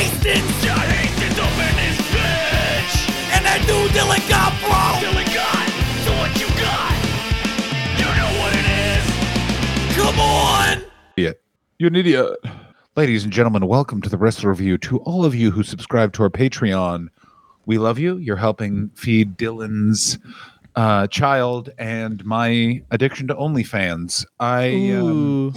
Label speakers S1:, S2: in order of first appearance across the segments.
S1: Hastings.
S2: John Hastings open his bitch.
S1: And that new Dylan Gott, bro.
S2: Dylan Gott. So what you got? You know what it is.
S1: Come on.
S3: idiot. You're an idiot. Ladies and gentlemen, welcome to the Wrestler Review. To all of you who subscribe to our Patreon, we love you. You're helping feed Dylan's uh, child and my addiction to OnlyFans. I um,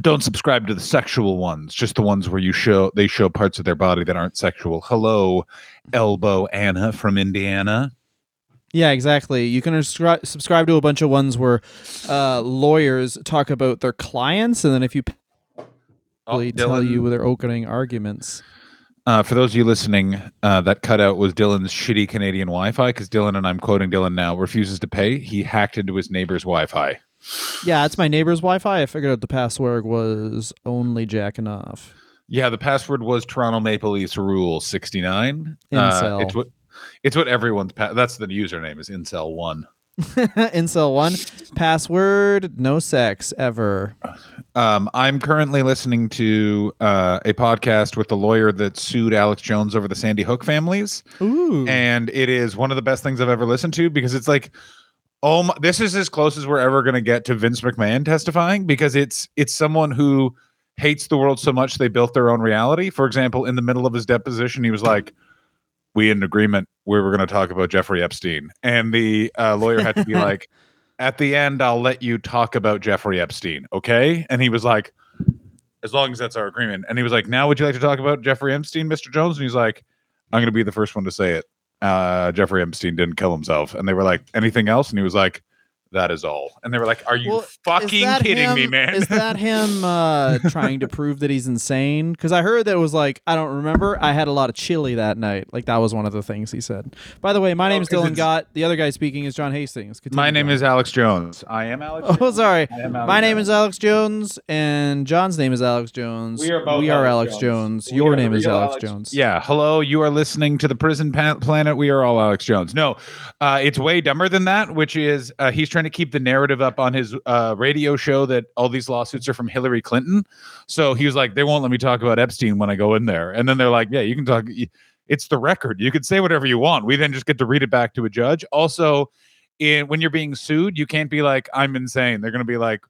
S3: don't subscribe to the sexual ones, just the ones where you show they show parts of their body that aren't sexual. Hello, Elbow Anna from Indiana.
S4: Yeah, exactly. You can subscri- subscribe to a bunch of ones where uh, lawyers talk about their clients, and then if you
S3: Oh,
S4: tell you their opening arguments.
S3: Uh, for those of you listening, uh, that cutout was Dylan's shitty Canadian Wi-Fi because Dylan and I'm quoting Dylan now refuses to pay. He hacked into his neighbor's Wi-Fi.
S4: Yeah, it's my neighbor's Wi-Fi. I figured out the password was only jacking off.
S3: Yeah, the password was Toronto Maple Leafs Rule sixty nine.
S4: Incel.
S3: it's what it's what everyone's pa- that's the username is Incel one.
S4: Incel one password no sex ever.
S3: Um, I'm currently listening to uh, a podcast with the lawyer that sued Alex Jones over the Sandy Hook families.
S4: Ooh,
S3: and it is one of the best things I've ever listened to because it's like, oh, my, this is as close as we're ever going to get to Vince McMahon testifying because it's it's someone who hates the world so much they built their own reality. For example, in the middle of his deposition, he was like, "We in agreement we were going to talk about Jeffrey Epstein," and the uh, lawyer had to be like, "At the end, I'll let you talk about Jeffrey Epstein, okay?" And he was like. As long as that's our agreement. And he was like, Now would you like to talk about Jeffrey Epstein, Mr. Jones? And he's like, I'm going to be the first one to say it. Uh, Jeffrey Epstein didn't kill himself. And they were like, anything else? And he was like, that is all. And they were like, are you
S4: Well,
S3: fucking kidding me, man?
S4: Is that him uh, trying to prove that he's insane? Because I heard that it was like I don't remember. I had a lot of chili that night. Like that was one of the things he said. By the way, my name
S3: is
S4: Dylan Gott. The other guy speaking is John Hastings. Continue,
S3: My name
S4: John.
S3: is Alex Jones. I am Alex.
S4: Oh,
S3: Jones.
S4: sorry.
S3: I am Alex
S4: My name
S3: Jones.
S4: is Alex Jones, and John's name is Alex Jones.
S3: We are both
S4: We are
S3: Alex
S4: Alex
S3: Jones.
S4: Jones. Your name is Alex,
S3: Alex-
S4: Jones.
S3: Yeah. Hello. You are listening to the Prison Planet. We are all Alex Jones. No, uh, it's way dumber than that, which is uh, he's trying to keep the narrative up on his uh, radio show that all these lawsuits are from Hillary Clinton. So he was like, they won't let me talk about Epstein when I go in there. And then they're like, yeah, you can talk. It's the record. You can say whatever you want. We then just get to read it back to a judge. Also, in when you're being sued, you can't be like, I'm insane. They're going to be like,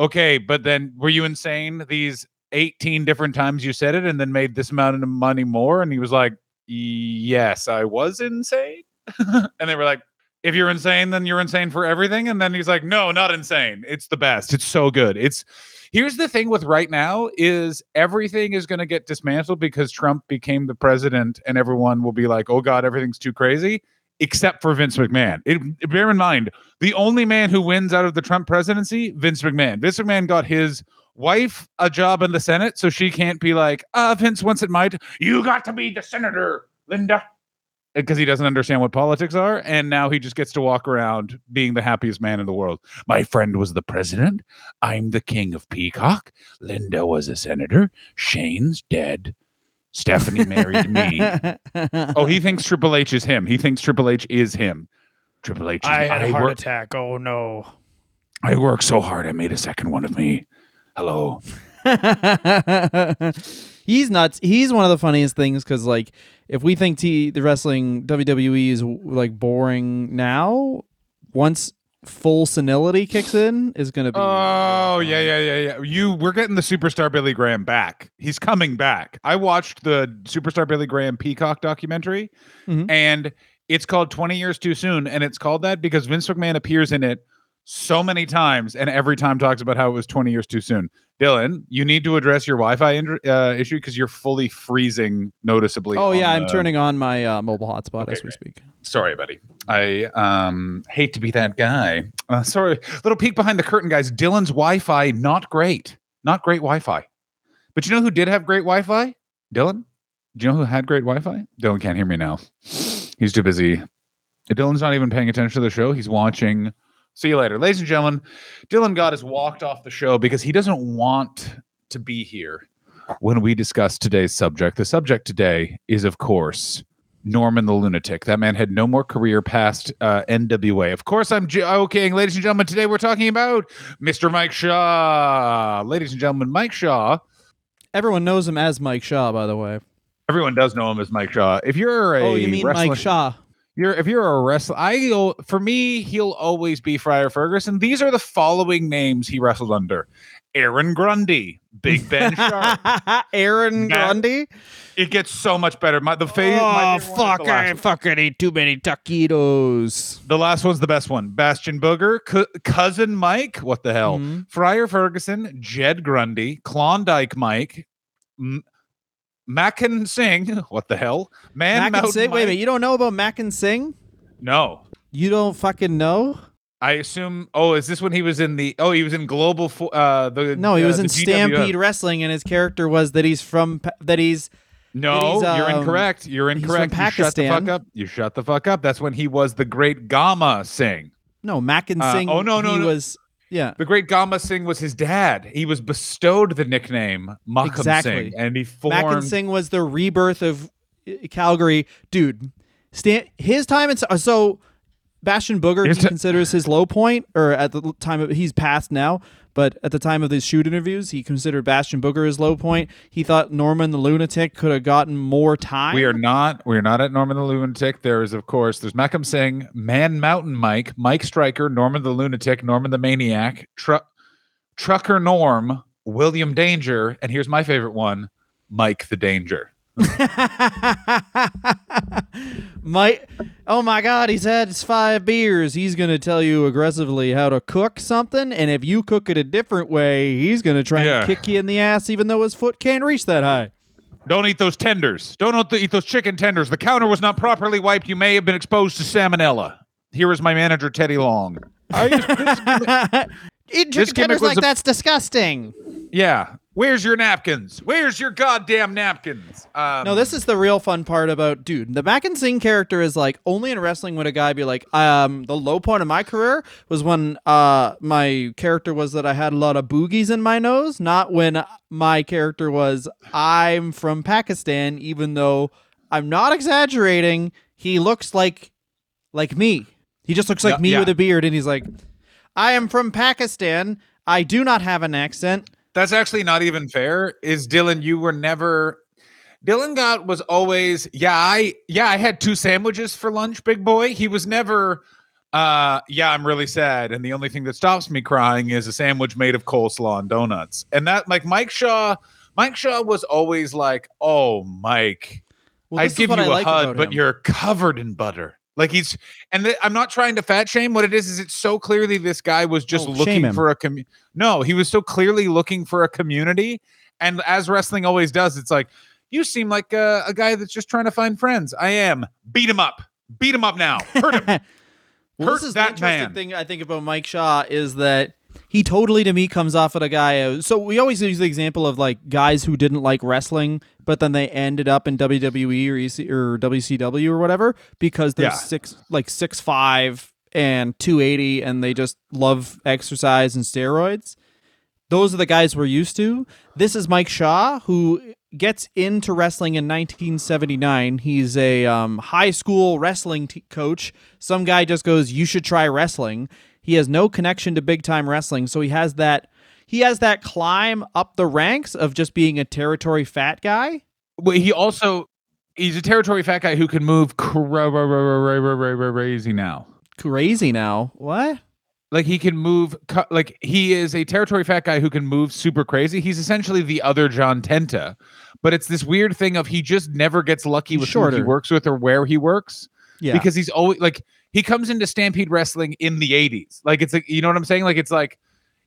S3: okay, but then were you insane these 18 different times you said it and then made this amount of money more? And he was like, yes, I was insane. and they were like, if you're insane, then you're insane for everything. And then he's like, no, not insane. It's the best. It's so good. It's here's the thing with right now is everything is going to get dismantled because Trump became the president and everyone will be like, oh God, everything's too crazy. Except for Vince McMahon. It, bear in mind, the only man who wins out of the Trump presidency, Vince McMahon. Vince McMahon got his wife a job in the Senate, so she can't be like, ah, Vince once it might, You got to be the senator, Linda. Because he doesn't understand what politics are. And now he just gets to walk around being the happiest man in the world. My friend was the president. I'm the king of Peacock. Linda was a senator. Shane's dead. Stephanie married me. Oh, he thinks Triple H is him. He thinks Triple H is him. Triple H. Is,
S5: I had a heart
S3: work,
S5: attack. Oh no.
S3: I worked so hard. I made a second one of me. Hello.
S4: he's nuts. He's one of the funniest things because, like, if we think T the wrestling WWE is like boring now, once full senility kicks in, is gonna be.
S3: Oh yeah, yeah, yeah, yeah. You, we're getting the superstar Billy Graham back. He's coming back. I watched the superstar Billy Graham Peacock documentary,
S4: Mhm.
S3: and it's called 20 Years Too Soon, and it's called that because Vince McMahon appears in it so many times, and every time talks about how it was 20 years too soon. Dylan, you need to address your Wi-Fi in- uh, issue because you're fully freezing noticeably.
S4: Oh yeah,
S3: on
S4: I'm turning on my uh, mobile hotspot
S3: Okay,
S4: as we
S3: great.
S4: speak.
S3: Sorry, buddy. I um hate to be that guy. Uh, sorry. Little peek behind the curtain, guys. Dylan's Wi-Fi not great. Not great Wi-Fi. But you know who did have great Wi-Fi? Dylan. Do you know who had great Wi-Fi? Dylan can't hear me now. He's too busy. Dylan's not even paying attention to the show. He's watching. See you later, ladies and gentlemen. Dylan Gott has walked off the show because he doesn't want to be here when we discuss today's subject. The subject today is, of course, Norman the Lunatic. That man had no more career past uh, NWA. Of course, I'm joking, ladies and gentlemen. Today we're talking about Mr. Mike Shaw. Ladies and gentlemen, Mike Shaw
S4: everyone knows him as Mike Shaw, by the way.
S3: Everyone does know him as Mike Shaw. If you're a
S4: oh, you mean
S3: wrestling,
S4: Mike Shaw?
S3: You're if you're a wrestler, I for me, he'll always be Friar Ferguson. These are the following names he wrestled under: Aaron Grundy, Big Ben Sharp.
S4: Aaron
S3: Matt-
S4: Grundy.
S3: It gets so much better. My the fa-
S4: Oh fuck! I fucking ate too many taquitos.
S3: The last one's the best one. Bastion Booger, C- cousin Mike. What the hell?
S4: Mhm.
S3: Friar Ferguson, Jed Grundy, Klondike Mike, M- Makhan Singh. What the hell? Man
S4: Mac and
S3: Mountain
S4: Sing. Wait a minute. You don't know about Makhan Singh?
S3: No.
S4: You don't fucking know?
S3: I assume. Oh, is this when he was in the? Oh, he was in Global. Fo- Uh, the
S4: No, he
S3: uh,
S4: was in. Stampede Wrestling, and his character was that he's from that he's
S3: No,
S4: He's,
S3: you're
S4: um,
S3: incorrect. You're
S4: he's from
S3: incorrect. You shut the fuck up. You shut the fuck up. That's when he was the Great Gama Singh.
S4: no Mac and
S3: Uh, oh, no, no,
S4: he
S3: no.
S4: was yeah.
S3: The Great Gama Singh was his dad. He was bestowed the nickname Makhan
S4: Exactly.
S3: Singh, and he formed.
S4: Makhan Singh was the rebirth of uh, Calgary, dude. Stan, his time in so Bastion Booger he considers his low point, or at the time of he's passed now, but at the time of his shoot interviews, he considered Bastion Booger his low point. He thought Norman the Lunatic could have gotten more time.
S3: We are not. We are not at Norman the Lunatic. There is, of course, there's Makhan Singh, Man Mountain Mike, Mike Stryker, Norman the Lunatic, Norman the Maniac, Tru- Trucker Norm, William Danger, and here's my favorite one, Mike the Danger.
S4: Mike, oh my God, he's had his five beers. He's gonna tell you aggressively how to cook something, and if you cook it a different way, he's gonna try
S3: Yeah.
S4: and kick you in the ass, even though his foot can't reach that high.
S3: Don't eat those tenders. Don't eat those chicken tenders. The counter was not properly wiped. You may have been exposed to salmonella. Here is my manager, Teddy Long. I used- this-
S4: Eating chicken tenders like
S3: a-
S4: that's disgusting.
S3: yeah. Where's your napkins? Where's your goddamn napkins? Um,
S4: No, this is the real fun part about dude. The Makhan Singh character is like only in wrestling would a guy be like, um, the low point of my career was when uh my character was that I had a lot of boogies in my nose, not when my character was I'm from Pakistan, even though I'm not exaggerating, he looks like like me. He just looks like
S3: Yeah,
S4: me
S3: yeah.
S4: with a beard, and he's like, I am from Pakistan. I do not have an accent.
S3: That's actually not even fair. Is Dylan, you were never Dylan Gott was always, yeah, I yeah, I had two sandwiches for lunch, big boy. He was never uh yeah, I'm really sad. And the only thing that stops me crying is a sandwich made of coleslaw and donuts. And that like Mike Shaw, Mike Shaw was always like, Oh, Mike,
S4: Well,
S3: I'd give you
S4: I
S3: a
S4: like
S3: hug, but you're covered in butter. Like he's, and th- I'm not trying to fat shame. What it is is it's so clearly this guy was just
S4: Oh,
S3: looking for a community. No, he was so clearly looking for a community, and as wrestling always does, it's like you seem like a, a guy that's just trying to find friends. I am. Beat him up. Beat him up now. Hurt him.
S4: Well,
S3: Hurt
S4: this is
S3: that
S4: the interesting
S3: man.
S4: thing I think about Mike Shaw is that he totally to me comes off at a guy. uh, So we always use the example of like guys who didn't like wrestling, but then they ended up in WWE or EC, or WCW or whatever because they're
S3: Yeah.
S4: six like six five and two eighty, and they just love exercise and steroids. Those are the guys we're used to. This is Mike Shaw, who gets into wrestling in 1979. He's a um, high school wrestling t- coach. Some guy just goes, "You should try wrestling." He has no connection to big time wrestling, so he has that. He has that climb up the ranks of just being a territory fat guy.
S3: Well, he also he's a territory fat guy who can move crazy now.
S4: Crazy now. What?
S3: Like he can move, like he is a territory fat guy who can move super crazy. He's essentially the other John Tenta, but it's this weird thing of he just never gets lucky with who he works with or where he works
S4: Yeah.
S3: because he's always like he comes into Stampede Wrestling in the '80s. Like it's like you know what I'm saying? Like it's like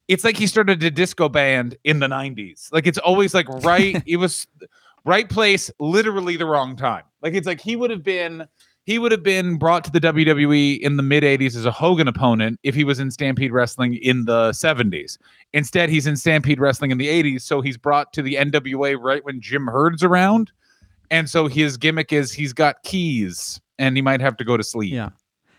S3: it's like he started a disco band in the '90s. Like it's always like right. it was right place, literally the wrong time. Like it's like he would have been he would have been brought to the WWE in the mid 80s as a Hogan opponent if he was in Stampede Wrestling in the 70s. Instead, he's in Stampede Wrestling in the 80s, so he's brought to the NWA right when Jim Herd's around. And so his gimmick is he's got keys and he might have to go to sleep.
S4: Yeah.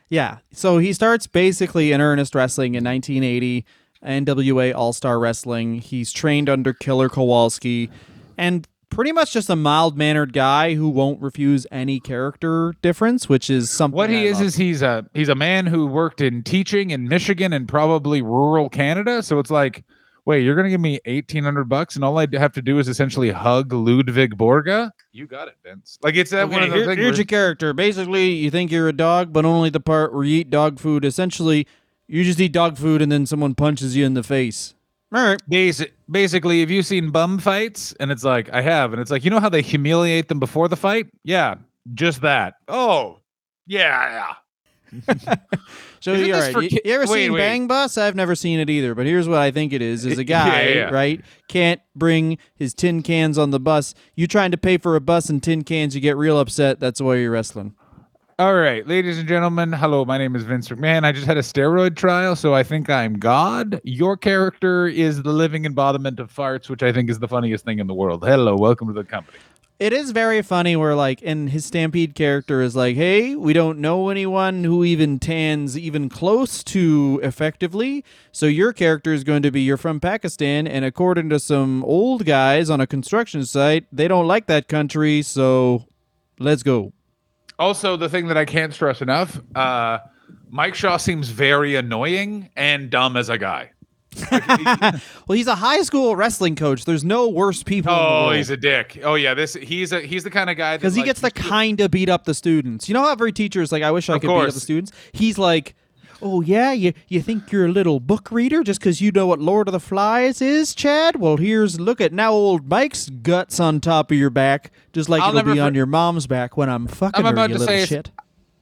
S4: Yeah. So he starts basically in earnest wrestling in 1980, NWA All Star Wrestling. He's trained under Killer Kowalski and pretty much just a mild mannered guy who won't refuse any character difference, which is something.
S3: What
S4: I
S3: he is
S4: love.
S3: is he's a he's a man who worked in teaching in Michigan and probably rural Canada. So it's like Wait, you're gonna give me eighteen hundred bucks, and all I have to do is essentially hug Ludwig Borga? You got it, Vince. Like it's that one of
S4: Okay,
S3: those
S4: here-
S3: things.
S4: here's
S3: where-
S4: your character. Basically, you think you're a dog, but only the part where you eat dog food. Essentially, you just eat dog food and then someone punches you in the face. All right.
S3: Basic, basically, have you seen bum fights? And it's like, I have. And it's like, you know how they humiliate them before the fight? Yeah, just that. Oh, yeah.
S4: So
S3: Isn't
S4: you're right.
S3: for
S4: You, ever
S3: wait,
S4: seen
S3: wait.
S4: Bang Bus? I've never seen it either. But here's what I think it is: is a
S3: Yeah,
S4: guy,
S3: yeah.
S4: right, can't bring his tin cans on the bus. You trying to pay for a bus and tin cans, you get real upset. That's why you're wrestling.
S3: All right, ladies and gentlemen, hello. My name is Vince McMahon. I just had a steroid trial, so I think I'm God. Your character is the living embodiment of farts, which I think is the funniest thing in the world. Hello, welcome to the company.
S4: It is very funny where like and his Stampede character is like, "Hey, we don't know anyone who even tans even close to effectively. So your character is going to be you're from Pakistan and according to some old guys on a construction site, they don't like that country, so let's go."
S3: Also, the thing that I can't stress enough, uh, Mike Shaw seems very annoying and dumb as a guy.
S4: Well, he's a high school wrestling coach. There's no worse people.
S3: Oh, he's a dick. Oh yeah, this he's a he's the kind of guy
S4: because he
S3: like,
S4: gets to kind of beat up the students. You know how every teacher is like, I wish I could beat up the students. He's like, oh yeah, you you think you're a little book reader just because you know what Lord of the Flies is, Chad? Well, here's look at now old Mike's guts on top of your back, just like
S3: I'll
S4: it'll be
S3: for-
S4: on your mom's back when I'm fucking her,
S3: about
S4: you
S3: to
S4: little
S3: say
S4: shit.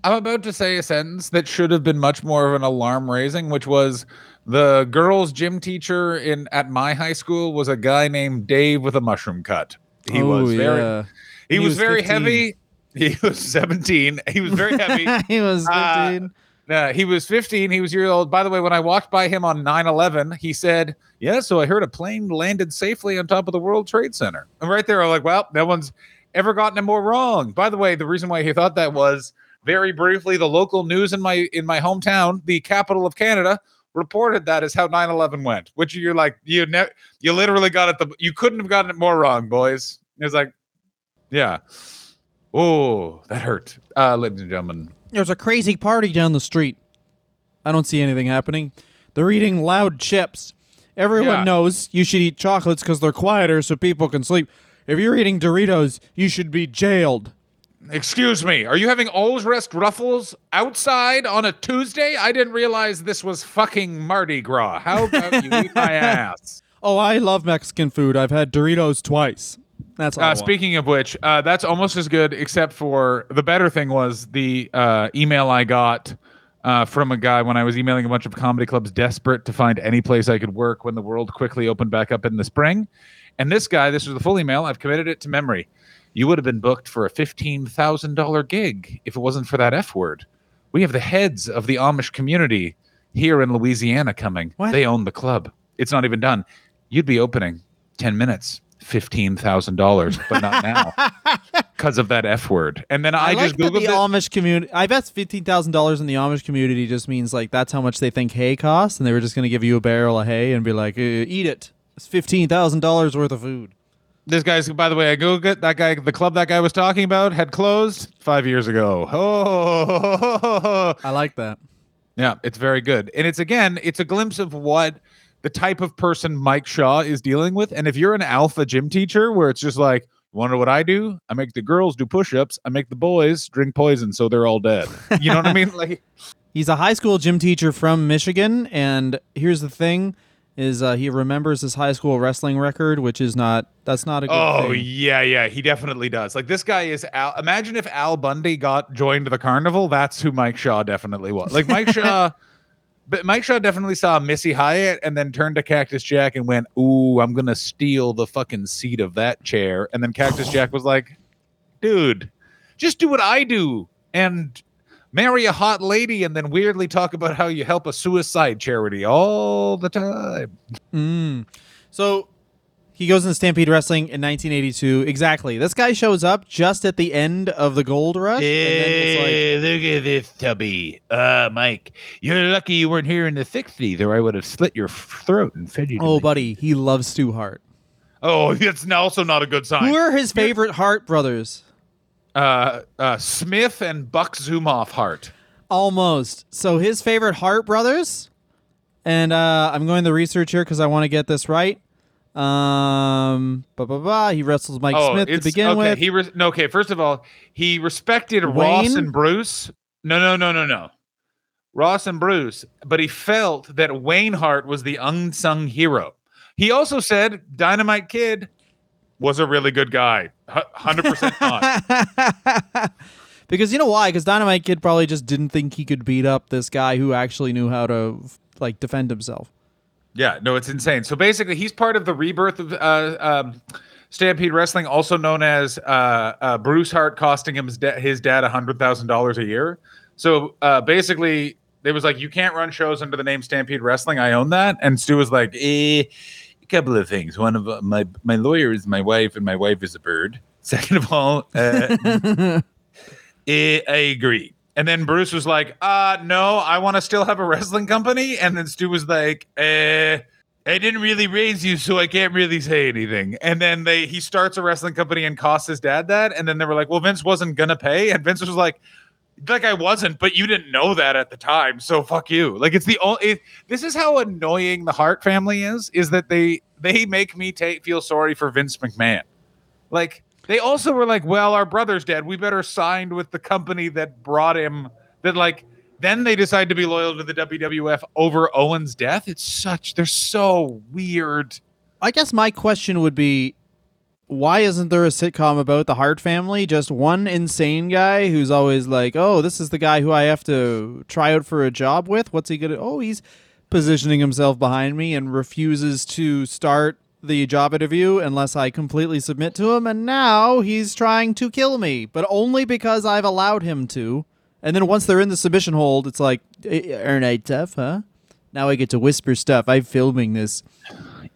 S3: I'm about to say a sentence that should have been much more of an alarm raising, which was the girls' gym teacher in at my high school was a guy named Dave with a mushroom cut. He
S4: oh,
S3: was very
S4: yeah.
S3: he,
S4: He
S3: was,
S4: was
S3: very
S4: 15.
S3: heavy. He was 17. He was very heavy.
S4: he was
S3: Uh,
S4: 15.
S3: Uh, he was 15. He was year old. By the way, when I walked by him on 9 11, he said, Yeah, so I heard a plane landed safely on top of the World Trade Center. And right there, I'm like, Well, no one's ever gotten it more wrong. By the way, the reason why he thought that was very briefly the local news in my in my hometown, the capital of Canada, reported that as how 9 11 went, which you're like, you ne- you literally got it. The, you couldn't have gotten it more wrong, boys. It was like, Yeah. Oh, that hurt. Uh, ladies and gentlemen,
S4: There's a crazy party down the street. I don't see anything happening. They're eating loud chips. Everyone
S3: Yeah.
S4: knows you should eat chocolates because they're quieter so people can sleep. If you're eating Doritos, you should be jailed.
S3: Excuse me, are you having All Dressed Ruffles outside on a Tuesday? I didn't realize this was fucking Mardi Gras. How about you eat my ass?
S4: Oh, I love Mexican food. I've had Doritos twice. That's all
S3: Uh, speaking of which, uh, that's almost as good, except for the better thing was the uh, email I got uh, from a guy when I was emailing a bunch of comedy clubs desperate to find any place I could work when the world quickly opened back up in the spring. And this guy, this was the full email, I've committed it to memory. You would have been booked for a $15,000 gig if it wasn't for that F word. We have the heads of the Amish community here in Louisiana coming.
S4: What?
S3: They own the club. It's not even done. You'd be opening 10 minutes, $15,000, but not now because of that F word. And then I,
S4: I, like
S3: just Googled
S4: the
S3: it.
S4: Amish community. I bet fifteen thousand dollars in the Amish community just means like that's how much they think hay costs, and they were just going to give you a barrel of hay and be like, "Uh, "Eat it." It's fifteen thousand dollars worth of food.
S3: This guy's, by the way, I Googled it. That guy, the club that guy was talking about had closed five years ago. Oh,
S4: I like that.
S3: yeah, it's very good. And it's again, it's a glimpse of what the type of person Mike Shaw is dealing with. And if you're an alpha gym teacher where it's just like, wonder what I do? I make the girls do push ups, I make the boys drink poison so they're all dead. You know what I mean? Like,
S4: He's a high school gym teacher from Michigan, and here's the thing: is uh, he remembers his high school wrestling record, which is not that's not a good
S3: Oh
S4: thing.
S3: yeah, yeah, he definitely does. Like this guy is Al. Imagine if Al Bundy got joined the carnival. That's who Mike Shaw definitely was. Like Mike Shaw, but Mike Shaw definitely saw Missy Hyatt and then turned to Cactus Jack and went, "Ooh, I'm gonna steal the fucking seat of that chair." And then Cactus Jack was like, "Dude, just do what I do and." Marry a hot lady and then weirdly talk about how you help a suicide charity all the time.
S4: Mm. So he goes into Stampede Wrestling in 1982. Exactly. This guy shows up just at the end of the Gold Rush. and then it's like,
S1: look at this tubby. Uh, Mike, you're lucky you weren't here in the 60s, or I would have slit your throat and fed you. to
S4: oh,
S1: me.
S4: buddy, he loves Stu Hart.
S3: Oh, that's also not a good sign.
S4: Who are his favorite Hart brothers?
S3: Uh, uh, Smith and Buck Zumhofe Hart.
S4: Almost. So his favorite Hart brothers, And uh, I'm going to research here because I want to get this right. Um, blah, blah, blah. He wrestles Mike Smith to begin
S3: okay,
S4: with.
S3: He res- no, okay, first of all, he respected Ross and Bruce. No, no, no, no, no. Ross and Bruce, but he felt that Wayne Hart was the unsung hero. He also said Dynamite Kid was a really good guy. 100% not.
S4: because you know why? Because Dynamite Kid probably just didn't think he could beat up this guy who actually knew how to like defend himself.
S3: Yeah, no, it's insane. So basically, he's part of the rebirth of uh, um, Stampede Wrestling, also known as uh, uh, Bruce Hart costing him his, da- his dad hundred thousand dollars a year. So uh, basically, they was like, you can't run shows under the name Stampede Wrestling. I own that, and Stu was like, eh, a couple of things. One of uh, my my lawyer is my wife, and my wife is a bird. Second of all, uh, eh, I agree. And then Bruce was like, uh, no, I want to still have a wrestling company. And then Stu was like, eh, I didn't really raise you, so I can't really say anything. And then they he starts a wrestling company and costs his dad that. And then they were like, well, Vince wasn't gonna pay. And Vince was like, like I wasn't, but you didn't know that at the time, so fuck you. Like it's the only. It, this is how annoying the Hart family is. Is that they they make me take feel sorry for Vince McMahon. Like they also were like, well, our brother's dead. We better signed with the company that brought him. That like then they decide to be loyal to the WWF over Owen's death. It's such they're so weird.
S4: I guess my question would be why isn't there a sitcom about the Hart family? Just one insane guy who's always like, "Oh, this is the guy who I have to try out for a job with. What's he gonna? Oh, he's positioning himself behind me and refuses to start the job interview unless I completely submit to him. And now he's trying to kill me, but only because I've allowed him to. And then once they're in the submission hold, it's like, "Eh, "Aren't I tough, huh?" Now I get to whisper stuff. I'm filming this.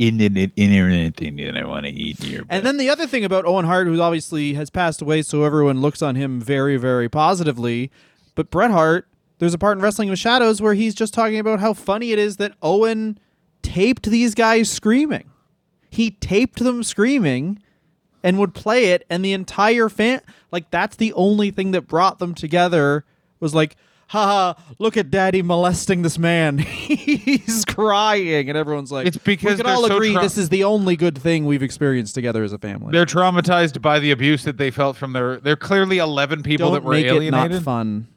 S1: Internet, internet thing that I want to eat here.
S4: And then the other thing about Owen Hart, who obviously has passed away, so everyone looks on him very, very positively. But Bret Hart, there's a part in Wrestling with Shadows where he's just talking about how funny it is that Owen taped these guys screaming. He taped them screaming and would play it, and the entire fan like that's the only thing that brought them together was like, haha, look at daddy molesting this man. He's crying, and everyone's like
S3: It's because
S4: we can all
S3: so
S4: agree
S3: tra-
S4: this is the only good thing we've experienced together as a family.
S3: They're traumatized by the abuse that they felt from their. They're clearly eleven people
S4: Don't
S3: that were
S4: make it
S3: alienated.
S4: not fun.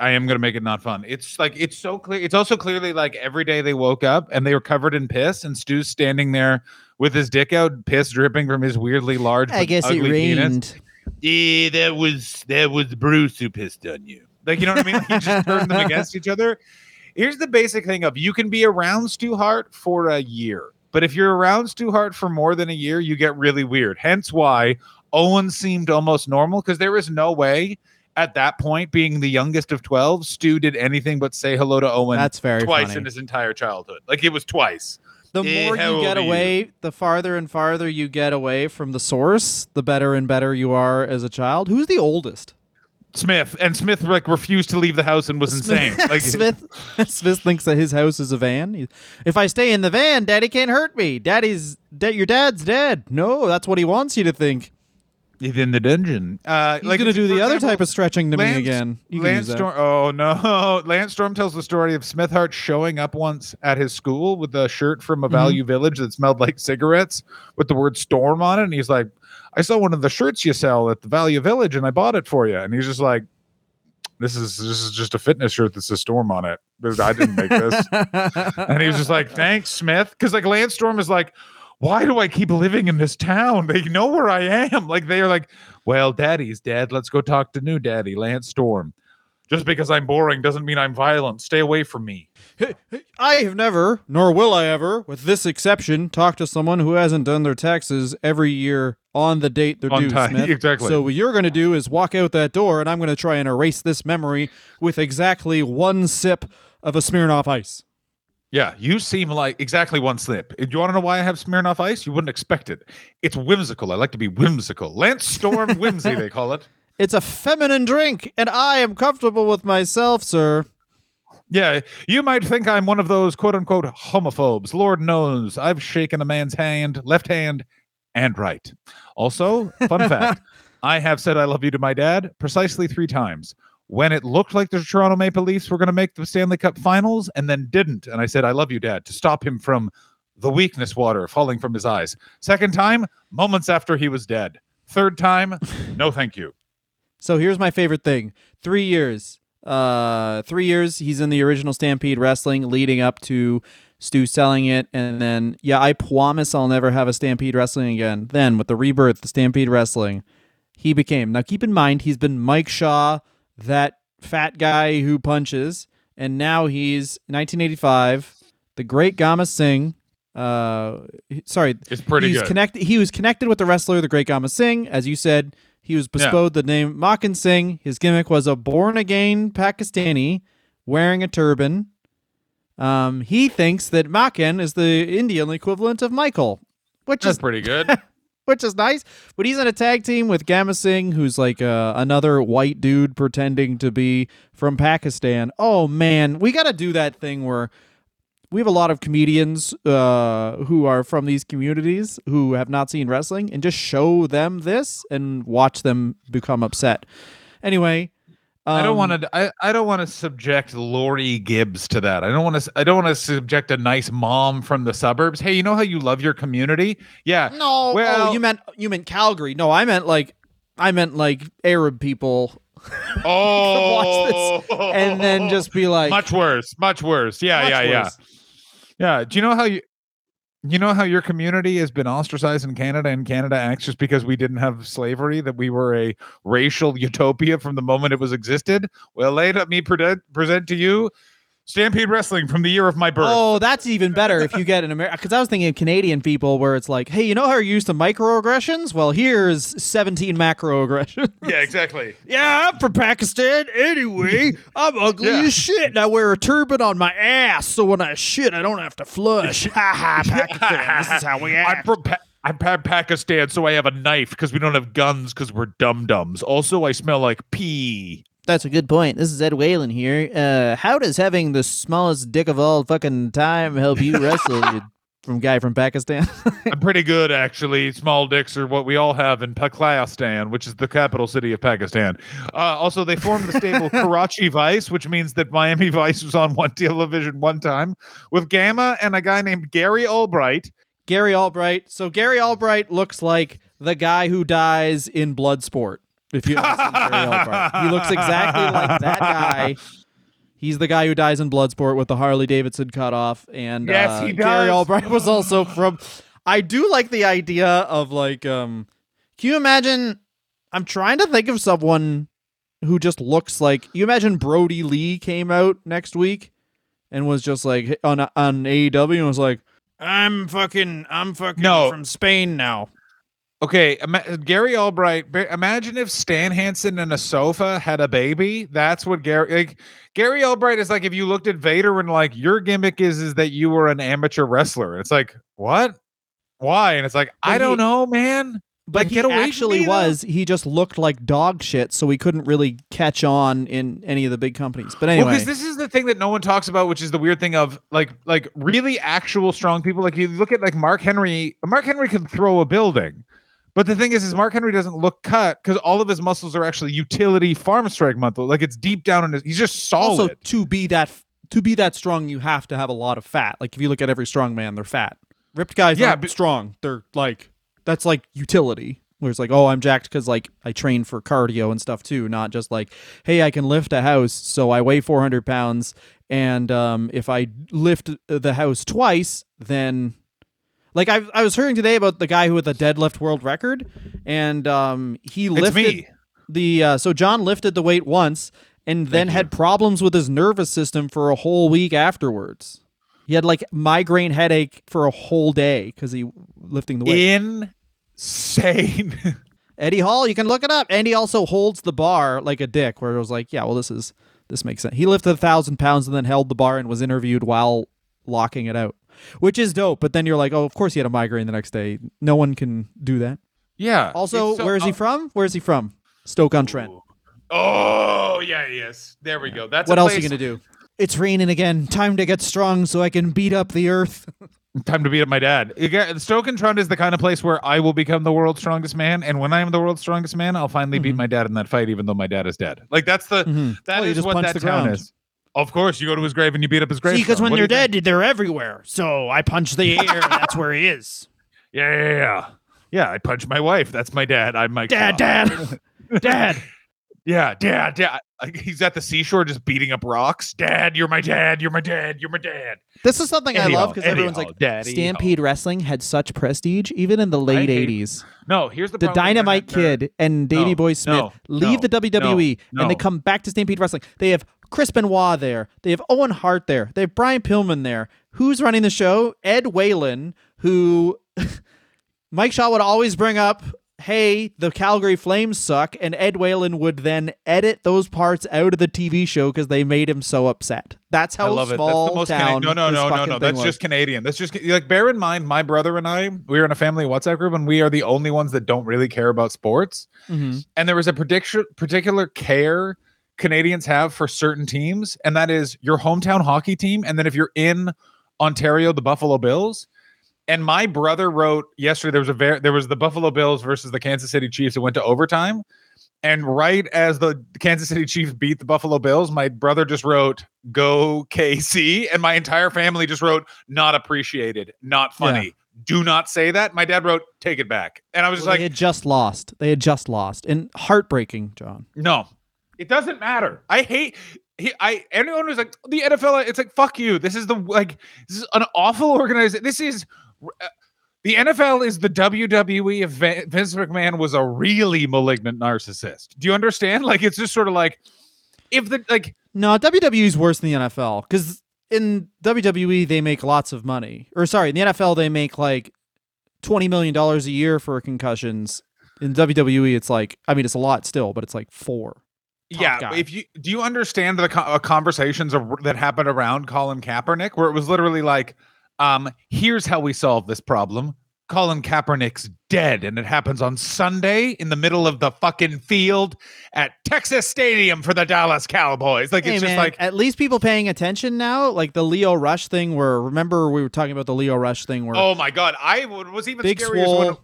S3: I am gonna make it not fun. It's like it's so clear. It's also clearly like every day they woke up and they were covered in piss, and Stu's standing there with his dick out, piss dripping from his weirdly large.
S4: I
S3: but
S4: guess it
S3: ugly penis.
S4: rained.
S1: Eh, that was that was Bruce who pissed on you.
S3: Like you know what I mean? Like, he just turn them against each other. Here's the basic thing of you can be around Stu Hart for a year, but if you're around Stu Hart for more than a year, you get really weird. Hence why Owen seemed almost normal because there is no way at that point, being the youngest of twelve, Stu did anything but say hello to Owen
S4: That's very
S3: twice
S4: funny.
S3: in his entire childhood. Like it was twice.
S4: The
S1: Eh,
S4: more you get
S1: are you?
S4: away, the farther and farther you get away from the source, the better and better you are as a child. Who's the oldest?
S3: Smith and Smith like refused to leave the house and was insane. Like
S4: Smith. Smith thinks that his house is a van. If I stay in the van, Daddy can't hurt me. Daddy's dead. Your dad's dead. No, that's what he wants you to think.
S3: he's in the dungeon. Uh,
S4: He's
S3: like
S4: gonna do the other
S3: example,
S4: type of stretching to me again. You
S3: Lance. Storm. Oh no! Lance Storm tells the story of Smith Hart showing up once at his school with a shirt from a
S4: Mm-hmm.
S3: Value Village that smelled like cigarettes with the word "Storm" on it, and he's like, "I saw one of the shirts you sell at the Value Village, and I bought it for you." And he's just like, "This is this is just a fitness shirt that says Storm on it. This- I didn't make this." and he was just like, "Thanks, Smith," because like Lance Storm is like. Why do I keep living in this town? They know where I am. Like they are like, well, daddy's dead. Let's go talk to new daddy, Lance Storm. Just because I'm boring doesn't mean I'm violent. Stay away from me.
S4: I have never, nor will I ever, with this exception, talk to someone who hasn't done their taxes every year on the date they're
S3: On
S4: due.
S3: time,
S4: Smith.
S3: exactly.
S4: So what you're going to do is walk out that door, and I'm going to try and erase this memory with exactly one sip of a Smirnoff Ice.
S3: Yeah, you seem like exactly one slip. Do you want to know why I have Smirnoff Ice? You wouldn't expect it. It's whimsical. I like to be whimsical. Lance Storm whimsy, they call it.
S4: It's a feminine drink, and I am comfortable with myself, sir.
S3: Yeah, you might think I'm one of those quote unquote homophobes. Lord knows I've shaken a man's hand, left hand, and right. Also, fun fact I have said I love you to my dad precisely three times. when it looked like the Toronto Maple Leafs were going to make the Stanley Cup finals and then didn't. And I said, I love you, Dad, to stop him from the weakness water falling from his eyes. Second time, moments after he was dead. Third time, no thank you.
S4: So here's my favorite thing. Three years. Uh, three years. He's in the original Stampede Wrestling, leading up to Stu selling it, and then yeah, I promise I'll never have a Stampede Wrestling again. Then with the rebirth, the Stampede Wrestling, he became. Now keep in mind, he's been Mike Shaw, that fat guy who punches, and now he's 1985, the Great Gama Singh. Uh, sorry,
S3: It's pretty
S4: he's
S3: good.
S4: connected. He was connected with the wrestler, the Great Gama Singh, as you said. He was bestowed the name Makhan Singh. His gimmick was a born again Pakistani wearing a turban. Um, he thinks that Makhan is the Indian equivalent of Michael, which
S3: That's
S4: is
S3: pretty good.
S4: which is nice. But he's in a tag team with Gama Singh, who's like uh, another white dude pretending to be from Pakistan. Oh man, we got to do that thing where we have a lot of comedians uh, who are from these communities who have not seen wrestling, and just show them this and watch them become upset. Anyway.
S3: I don't
S4: um,
S3: want to. I, I don't want to subject Lori Gibbs to that. I don't want to. I don't want to subject a nice mom from the suburbs. Hey, you know how you love your community? Yeah.
S4: No,
S3: Well-
S4: oh, you meant you meant Calgary. No, I meant like I meant like Arab people,
S3: Oh,
S4: and then just be like,
S3: much worse. Much worse. Yeah,
S4: much
S3: yeah, yeah, yeah. Do you know how you? You know how your community has been ostracized in Canada, and Canada acts just because we didn't have slavery, that we were a racial utopia from the moment it was existed. Well, let me present present to you Stampede Wrestling from the year of my birth.
S4: Oh, that's even better if you get an American. Because I was thinking of Canadian people, where it's like, hey, you know how you're used to microaggressions? Well, here's 17 macroaggressions.
S3: yeah, exactly.
S4: yeah, I'm from Pakistan. Anyway, I'm ugly
S3: Yeah.
S4: as shit, and I wear a turban on my ass, so when I shit, I don't have to flush. Ha ha, Pakistan. This is how we act.
S3: I'm from pa- I'm pa- Pakistan, so I have a knife because we don't have guns because we're dum dums. Also, I smell like pee.
S4: That's a good point. This is Ed Whalen here. Uh, how does having the smallest dick of all fucking time help you wrestle? you from guy from Pakistan.
S3: I'm pretty good, actually. Small dicks are what we all have in Pakistan, which is the capital city of Pakistan. Uh, also, they formed the stable Karachi Vice, which means that Miami Vice was on one television one time with Gama and a guy named Gary Albright.
S4: Gary Albright. So Gary Albright looks like the guy who dies in Bloodsport. If you ever seen Gary Albright, he looks exactly like that guy. He's the guy who dies in Bloodsport with the Harley Davidson cut off. And
S3: Yes,
S4: uh,
S3: he
S4: Gary
S3: does.
S4: Albright was also from. I do like the idea of like, um, can you imagine? I'm trying to think of someone who just looks like. You imagine Brodie Lee came out next week and was just like on on AEW and was like, I'm fucking, I'm fucking
S3: No.
S4: from Spain now.
S3: Okay, ima- Gary Albright. ba- Imagine if Stan Hansen and a sofa had a baby. That's what Gary. Like Gary Albright is like if you looked at Vader and like your gimmick is is that you were an amateur wrestler. It's like what? Why? And it's like I
S4: But
S3: don't know, man.
S4: But
S3: Like,
S4: he
S3: get away from
S4: actually
S3: me, though.
S4: was. He just looked like dog shit, so he couldn't really catch on in any of the big companies. But anyway,
S3: Well, because this is the thing that no one talks about, which is the weird thing of like like really actual strong people. Like you look at like Mark Henry. Mark Henry can throw a building, but the thing is, is Mark Henry doesn't look cut because all of his muscles are actually utility farm strike muscle. Like it's deep down in his. He's just solid.
S4: also to be that to be that strong, you have to have a lot of fat. Like if you look at every strong man, they're fat. Ripped guys
S3: Yeah, but-
S4: strong. They're like that's like utility. Where it's like, oh, I'm jacked because like I train for cardio and stuff too, not just like, hey, I can lift a house, so I weigh 400 pounds, and um, if I lift the house twice, then like I I was hearing today about the guy who had the deadlift world record, and um, he
S3: it's
S4: lifted
S3: me.
S4: the uh, so John lifted the weight once and then had problems with his nervous system for a whole week afterwards. He had like migraine headache for a whole day because he lifting the weight.
S3: Insane.
S4: Eddie Hall, you can look it up. And he also holds the bar like a dick, where it was like, yeah, well, this is this makes sense. He lifted a thousand pounds and then held the bar and was interviewed while locking it out, which is dope. But then you're like, oh, of course he had a migraine the next day. No one can do that.
S3: yeah.
S4: Also,
S3: so-
S4: where is he
S3: uh,
S4: from? Where is he from? Stoke on Trent.
S3: Oh yeah, yes. There we go. That's
S4: What else are you gonna do? It's raining again. Time to get strong so I can beat up the earth.
S3: Time to beat up my dad. Stoke and Trent is the kind of place where I will become the world's strongest man, and when I am the world's strongest man, I'll finally beat
S4: Mhm.
S3: my dad in that fight, even though my dad is dead. Like that's the
S4: Mhm.
S3: that
S4: Oh,
S3: is what that town
S4: ground.
S3: is. Of course, you go to his grave and you beat up his grave.
S5: See, because when they're dead, they're everywhere. So I punch the air, and that's where he is.
S3: yeah, yeah, yeah, yeah. I punched my wife. That's my dad. I'm Mike.
S5: Dad,
S3: Shaw.
S5: dad, dad.
S3: Yeah, dad, dad. He's at the seashore just beating up rocks. Dad, you're my dad. You're my dad. You're my dad.
S4: This is something I love because everyone's
S3: Anyhow,
S4: like,
S3: daddy,
S4: Stampede Wrestling had such prestige, even in the late
S3: hate-
S4: 80s.
S3: No, here's the
S4: The
S3: problem with
S4: Dynamite. Kid and Davey
S3: No,
S4: Boy Smith
S3: no,
S4: leave
S3: no,
S4: the WWE
S3: no,
S4: and they come back to Stampede Wrestling. They have Chris Benoit there. They have Owen Hart there. They have Brian Pillman there. Who's running the show? Ed Whalen, who Mike Shaw would always bring up, hey, the Calgary Flames suck. And Ed Whalen would then edit those parts out of the TV show because they made him so upset. That's how
S3: I love it. That's
S4: small
S3: the most
S4: town.
S3: Cana- no, no, no, no, no. That's
S4: was.
S3: just Canadian. That's just like bear in mind, my brother and I, we are in a family WhatsApp group, and we are the only ones that don't really care about sports.
S4: Mhm.
S3: And was a particular particular care Canadians have for certain teams, and that is your hometown hockey team, and then if you're in Ontario, the Buffalo Bills. And my brother wrote yesterday there was a ver- there was the Buffalo Bills versus the Kansas City Chiefs It went to overtime. And right as the Kansas City Chiefs beat the Buffalo Bills, my brother just wrote "Go KC," and my entire family just wrote "Not appreciated, not funny." Do not say that. My dad wrote "Take it back," and I was just like,
S4: they had just lost. They had just lost. And heartbreaking, John.
S3: no, it doesn't matter. I hate. He, I anyone who's like the NFL. It's like fuck you. This is the like this is an awful organization. This is uh, the NFL is the WWE. If Vince McMahon was a really malignant narcissist, do you understand? Like it's just sort of like if the like
S4: No, WWE is worse than the NFL because in WWE they make lots of money. Or sorry, in the NFL they make like twenty million dollars a year for concussions. In WWE, it's like I mean it's a lot still, but it's like four.
S3: Yeah.
S4: guy.
S3: If you do you understand the co- uh, conversations of, that happened around Colin Kaepernick, where it was literally like, um, here's how we solve this problem. Colin Kaepernick's dead, and it happens on Sunday in the middle of the fucking field at Texas Stadium for the Dallas Cowboys. Like
S4: Hey
S3: it's
S4: man,
S3: just like,
S4: at least people paying attention now, like the Lio Rush thing. Where remember we were talking about the Lio Rush thing where
S3: oh my god, I was even
S4: Big
S3: scarier when
S4: Swole.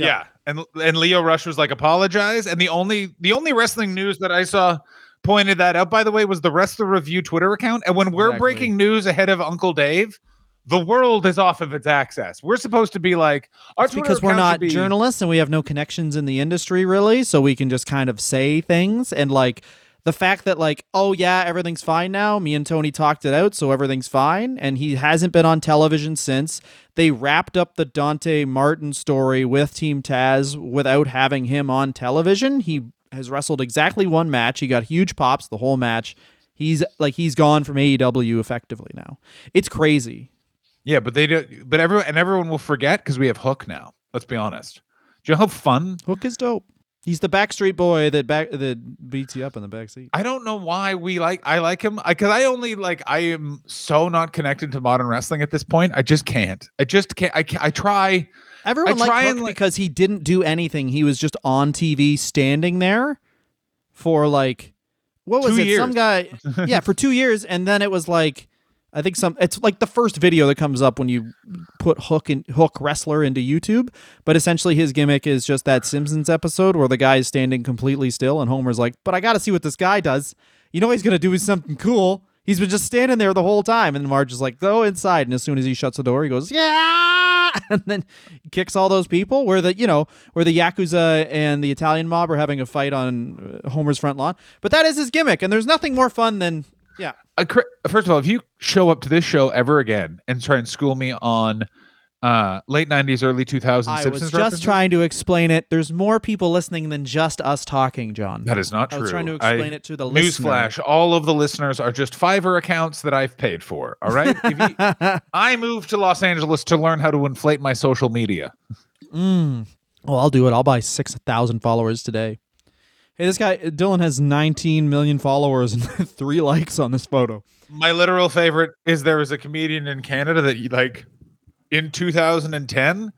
S3: Yeah.
S4: Yeah.
S3: and and Lio Rush was like apologize, and the only the only wrestling news that I saw pointed that out by the way was the Wrestler Review Twitter account, and when we're
S4: Exactly.
S3: breaking news ahead of Uncle Dave. The world is off of its access. We're supposed to be like our
S4: because we're not
S3: be-
S4: journalists and we have no connections in the industry really, so we can just kind of say things and like the fact that like oh yeah everything's fine now me and tony talked it out so everything's fine and he hasn't been on television since they wrapped up the dante martin story with team taz without having him on television he has wrestled exactly one match he got huge pops the whole match he's like he's gone from aew effectively now it's crazy
S3: Yeah, but they do. But everyone and everyone will forget because we have Hook now. Let's be honest. Do you know how fun?
S4: hook is dope he's the backstreet boy that back that beats you up in the back seat
S3: I don't know why we like. I like him because I only like. I am so not connected to modern wrestling at this point. I just can't. I just can't. I I try.
S4: Everyone
S3: I try and, like-
S4: because he didn't do anything. He was just on TV standing there for like what was
S3: Two
S4: it? Some guy Yeah, for 2 years and then it was like I think some it's like the first video that comes up when you put Hook and Hook wrestler into YouTube, but essentially his gimmick is just that Simpsons episode where the guy is standing completely still and Homer's like, "But I got to see what this guy does. You know he's to do something cool." He's been just standing there the whole time and Marge is like, "Go inside." And as soon as he shuts the door, he goes, "Yeah!" and then kicks all those people where the, you know, where the yakuza and the Italian mob are having a fight on uh, Homer's front lawn. But that is his gimmick and there's nothing more fun than yeah.
S3: I, first of all, if you show up to this show ever again and try and school me on uh late '90s, early 2000s
S4: I
S3: Simpsons
S4: was just
S3: references,
S4: trying to explain it. There's more people listening than just us talking, John.
S3: that is not
S4: I
S3: true.
S4: was trying to
S3: I-
S4: explain it to the.
S3: Newsflash: All of the listeners are just Fiverr accounts that I've paid for. All right. If you- I moved to Los Angeles to learn how to inflate my social media.
S4: mm. Well, I'll do it. I'll buy 6,000 followers today. Hey, this guy, Dylan, has 19 million followers and three likes on this photo.
S3: My literal favorite is there was a comedian in Canada that like in 2010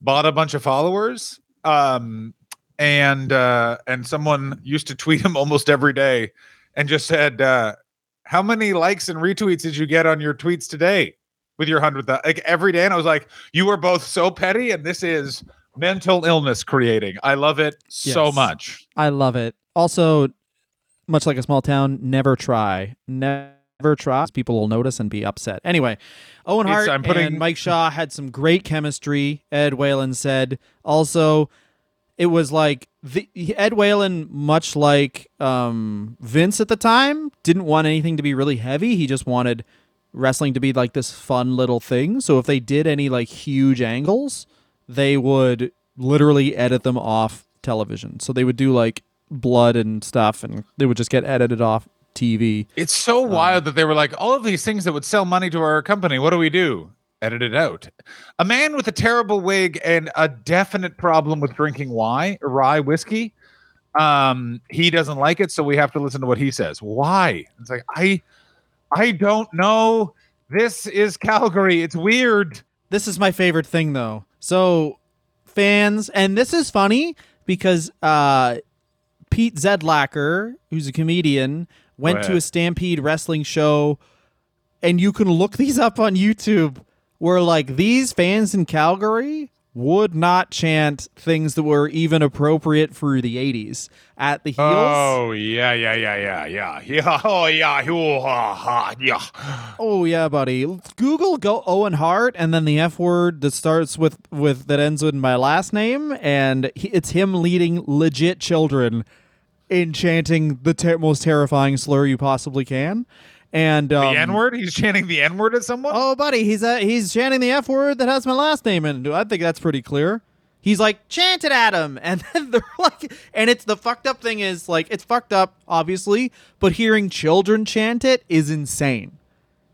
S3: bought a bunch of followers. Um and uh and someone used to tweet him almost every day and just said uh how many likes and retweets did you get on your tweets today? with your hundred like every day, and I was like, you are both so petty, and this is mental illness creating. I love it so much.
S4: I love it. Also, much like a small town, never try. Never try. People will notice and be upset. Anyway, Owen
S3: It's-
S4: Hart
S3: I'm putting-
S4: and Mike Shaw had some great chemistry. Ed Whalen said. Also, it was like the, Ed Whalen, much like um, Vince at the time, didn't want anything to be really heavy. He just wanted wrestling to be like this fun little thing. So if they did any like huge angles, they would literally edit them off television. So they would do like blood and stuff, and they would just get edited off TV.
S3: It's so wild that they were like, all of these things that would sell money to our company. What do we do? Edit it out. A man with a terrible wig and a definite problem with drinking wine, rye whiskey. Um, he doesn't like it, so we have to listen to what he says. Why? It's like I, I don't know. This is Calgary. It's weird.
S4: This is my favorite thing though. So fans, and this is funny because uh, Pete Zedlacker, who's a comedian, went to a Stampede wrestling show, and you can look these up on YouTube. Where like these fans in Calgary would not chant things that were even appropriate for the 80s at the heels.
S3: Oh yeah, yeah, yeah, yeah, yeah, yeah. Oh yeah, oh, ha, ha, yeah.
S4: Oh yeah, buddy. Google go Owen Hart and then the F word that starts with with that ends with my last name, and he, it's him leading legit children in chanting the ter- most terrifying slur you possibly can. And
S3: The
S4: um,
S3: N word. He's chanting the N word at someone.
S4: Oh, buddy, he's uh, he's chanting the F word that has my last name in it. I think that's pretty clear. He's like chant it at him, and then they're like, and it's the fucked up thing is like it's fucked up, obviously, but hearing children chant it is insane.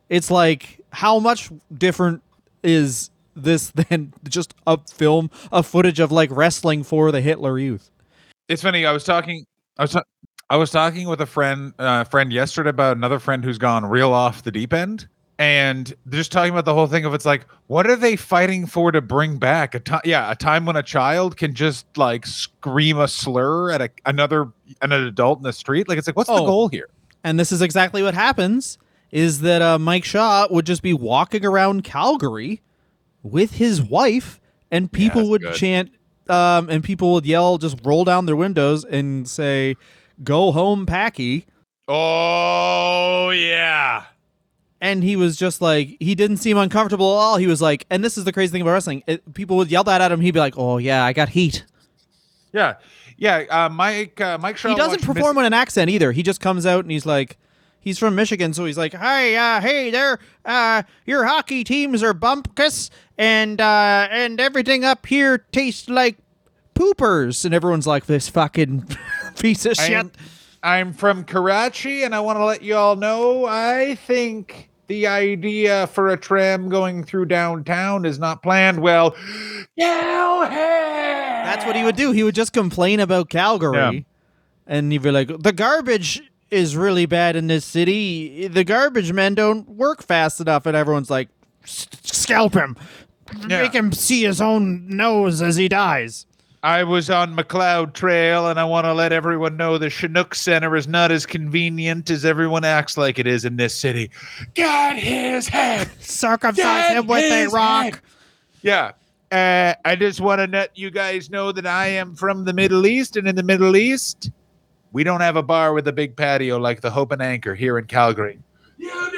S4: It's like how much different is this than just a film, a footage of like wrestling for the Hitler Youth?
S3: It's funny. I was talking. I was. ta- I was talking with a friend. Uh, friend yesterday about another friend who's gone real off the deep end, and they're just talking about the whole thing of it's like, what are they fighting for to bring back a time? Yeah, a time when a child can just like scream a slur at a, another an adult in the street. Like it's like, what's the
S4: Oh.
S3: goal here?
S4: And this is exactly what happens is that uh, Mike Shaw would just be walking around Calgary with his wife and people
S3: that's
S4: would
S3: good.
S4: chant um, and people would yell, just roll down their windows and say, go home, Packy.
S3: Oh yeah.
S4: And he was just like, he didn't seem uncomfortable at all. He was like, and this is the crazy thing about wrestling. It, people would yell that at him. He'd be like, oh, yeah, I got heat.
S3: Yeah, yeah. Uh, Mike uh, Mike
S4: he doesn't perform
S3: Miss-
S4: with an accent either. He just comes out and he's like, he's from Michigan, so he's like, "Hey, uh, hey there, uh, your hockey teams are bumpkus, and uh, and everything up here tastes like poopers," and everyone's like, "This fucking piece of
S3: I
S4: shit."
S3: am, I'm from Karachi, and I want to let you all know I think the idea for a tram going through downtown is not planned well.
S4: That's what he would do. He would just complain about Calgary,
S3: Yeah.
S4: and he'd be like, "The garbage." Is really bad in this city. The garbage men don't work fast enough, and everyone's like,
S5: Scalp him.
S3: Yeah.
S5: Make him see his own nose as he dies.
S3: I was on Macleod Trail, and I want to let everyone know the Chinook Center is not as convenient as everyone acts like it is in this city. Get his head.
S5: Circumcise
S3: Get
S5: him with a rock.
S3: head. Yeah. Uh, I just want to let you guys know that I am from the Middle East, and in the Middle East, we don't have a bar with a big patio like the Hope and Anchor here in Calgary. You don't?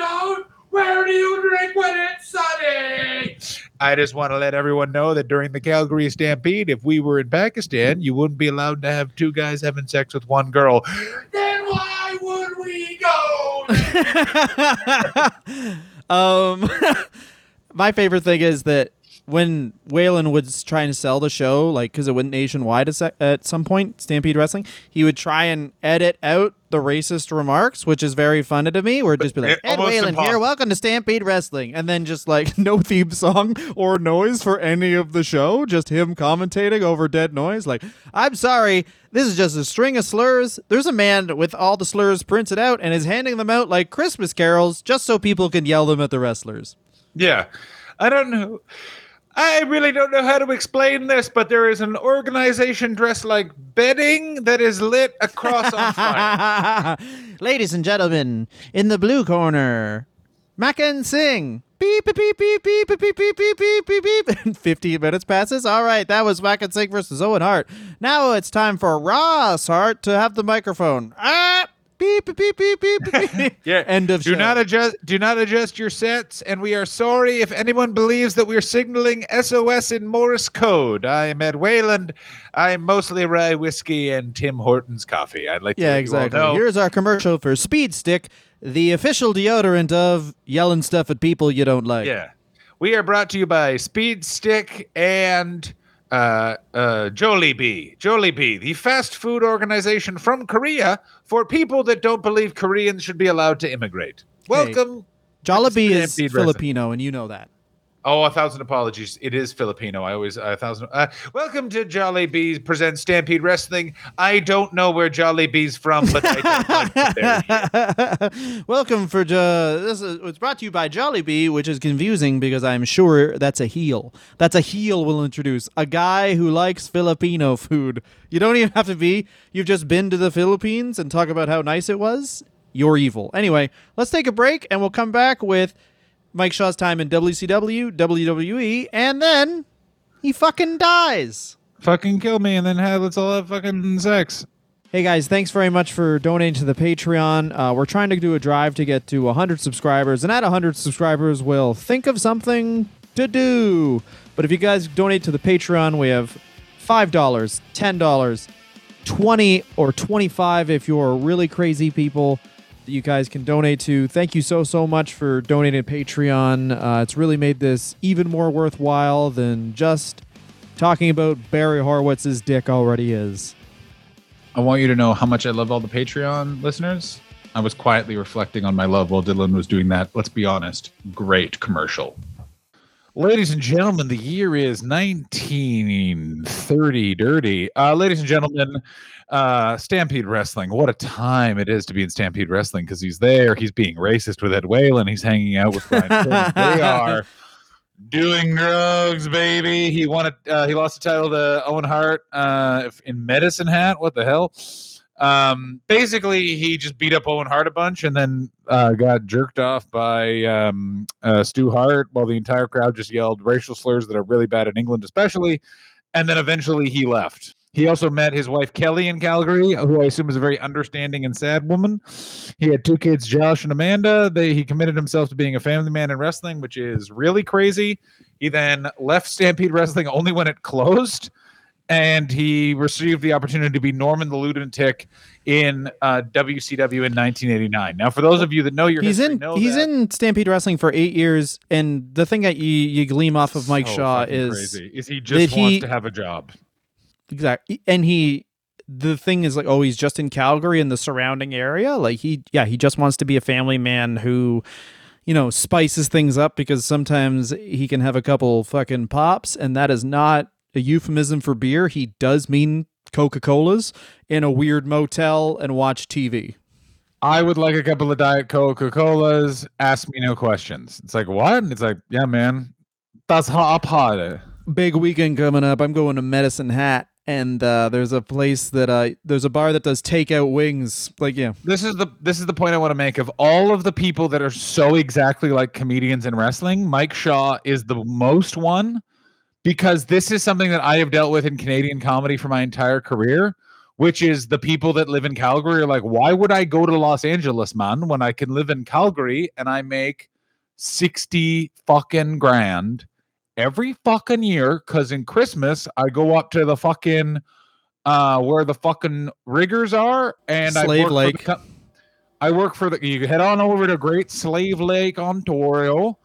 S3: Where do you drink when it's sunny? I just want to let everyone know that during the Calgary Stampede, if we were in Pakistan, you wouldn't be allowed to have two guys having sex with one girl. Then why would we go?
S4: um, my favorite thing is that when Whalen was trying to sell the show, like because it went nationwide at, at some point, Stampede Wrestling, he would try and edit out the racist remarks, which is very funny to me. Where it'd just be like, Ed Whalen here, welcome to Stampede Wrestling, and then just like no theme song or noise for any of the show, just him commentating over dead noise. Like, I'm sorry, this is just a string of slurs. There's a man with all the slurs printed out and is handing them out like Christmas carols, just so people can yell them at the wrestlers.
S3: Yeah. I don't know. I really don't know how to explain this, but there is an organization dressed like bedding that is lit across on fire.
S4: Ladies and gentlemen, in the blue corner, Makhan Singh. Beep beep beep beep beep beep beep beep beep beep beep beep. 15 minutes passes. All right, that was Makhan Singh versus Owen Hart. Now it's time for Ross Hart to have the microphone. Ah, beep beep beep beep beep.
S3: Yeah.
S4: End of
S3: Do
S4: show.
S3: not adjust. Do not adjust your sets, and we are sorry if anyone believes that we're signaling SOS in Morse code. I am Ed Whalen. I am mostly rye whiskey and Tim Hortons coffee. I'd like to
S4: Yeah,
S3: let you all
S4: exactly.
S3: know-
S4: Here's our commercial for Speed Stick, the official deodorant of yelling stuff at people you don't like.
S3: Yeah. We are brought to you by Speed Stick and uh, uh, Jollibee. Jollibee, the fast food organization from Korea for people that don't believe Koreans should be allowed to immigrate. Welcome.
S4: Jollibee is. Filipino, and you know that.
S3: Oh, a thousand apologies. It is Filipino. I always a thousand. Uh, welcome to Jollibee's presents Stampede Wrestling. I don't know where Jollibee's from, but I don't.
S4: Welcome for this is it's brought to you by Jollibee, which is confusing because I'm sure that's a heel. That's a heel we'll introduce. A guy who likes Filipino food. You don't even have to be. You've just been to the Philippines and talk about how nice it was. You're evil. Anyway, let's take a break and we'll come back with Mike Shaw's time in WCW, WWE, and then he fucking dies.
S3: Fucking kill me, and then have, let's all have fucking sex.
S4: Hey guys, thanks very much for donating to the Patreon. Uh, we're trying to do a drive to get to 100 subscribers, and at 100 subscribers, we'll think of something to do. But if you guys donate to the Patreon, we have $5, $10, 20 or 25 if you're really crazy people that you guys can donate to. Thank you so, so much for donating Patreon. Uh, it's really made this even more worthwhile than just talking about Barry Horowitz's dick already is.
S3: I want you to know how much I love all the Patreon listeners. I was quietly reflecting on my love while Dylan was doing that. Let's be honest, great commercial. Ladies and gentlemen, the year is 1930 dirty. Uh, ladies and gentlemen, uh, Stampede Wrestling. What a time it is to be in Stampede Wrestling because he's there. He's being racist with Ed Whalen. He's hanging out with Brian. They are doing drugs, baby. He won it. Uh, he lost the title to Owen Hart uh, in Medicine Hat. What the hell? Um, basically, he just beat up Owen Hart a bunch and then uh, got jerked off by um, uh, Stu Hart while the entire crowd just yelled racial slurs that are really bad in England, especially. And then eventually he left. He also met his wife Kelly in Calgary, who I assume is a very understanding and sad woman. He had two kids, Josh and Amanda. They he committed himself to being a family man in wrestling, which is really crazy. He then left Stampede Wrestling only when it closed, and he received the opportunity to be Norman the Lunatic in uh, WCW in 1989. Now, for those of you that know your
S4: he's
S3: history,
S4: in he's
S3: that.
S4: in Stampede Wrestling for eight years, and the thing that you you gleam off of Mike
S3: So
S4: Shaw is
S3: crazy. is he just wants
S4: he-
S3: to have a job.
S4: Exactly, and he the thing is like oh he's just in Calgary and the surrounding area, like he yeah he just wants to be a family man who. You know, spices things up because sometimes he can have a couple fucking pops, and that is not a euphemism for beer. He does mean Coca Colas in a weird motel and watch TV.
S3: I would like a couple of Diet Coca Colas. Ask me no questions. It's like, what? And it's like, yeah, man. That's hot party.
S4: big weekend coming up. I'm going to Medicine Hat, and uh, there's a place that uh, there's a bar that does takeout wings. Like, yeah,
S3: This is the this is the point I want to make. Of all of the people that are so exactly like comedians in wrestling, Mike Shaw is the most one because this is something that I have dealt with in Canadian comedy for my entire career, which is the people that live in Calgary are like, why would I go to Los Angeles, man, when I can live in Calgary and I make 60 fucking grand every fucking year? Cause in Christmas I go up to the fucking uh where the fucking riggers are and I
S4: Slave
S3: work for
S4: Lake.
S3: the I work for the you head on over to Great Slave Lake, Ontario.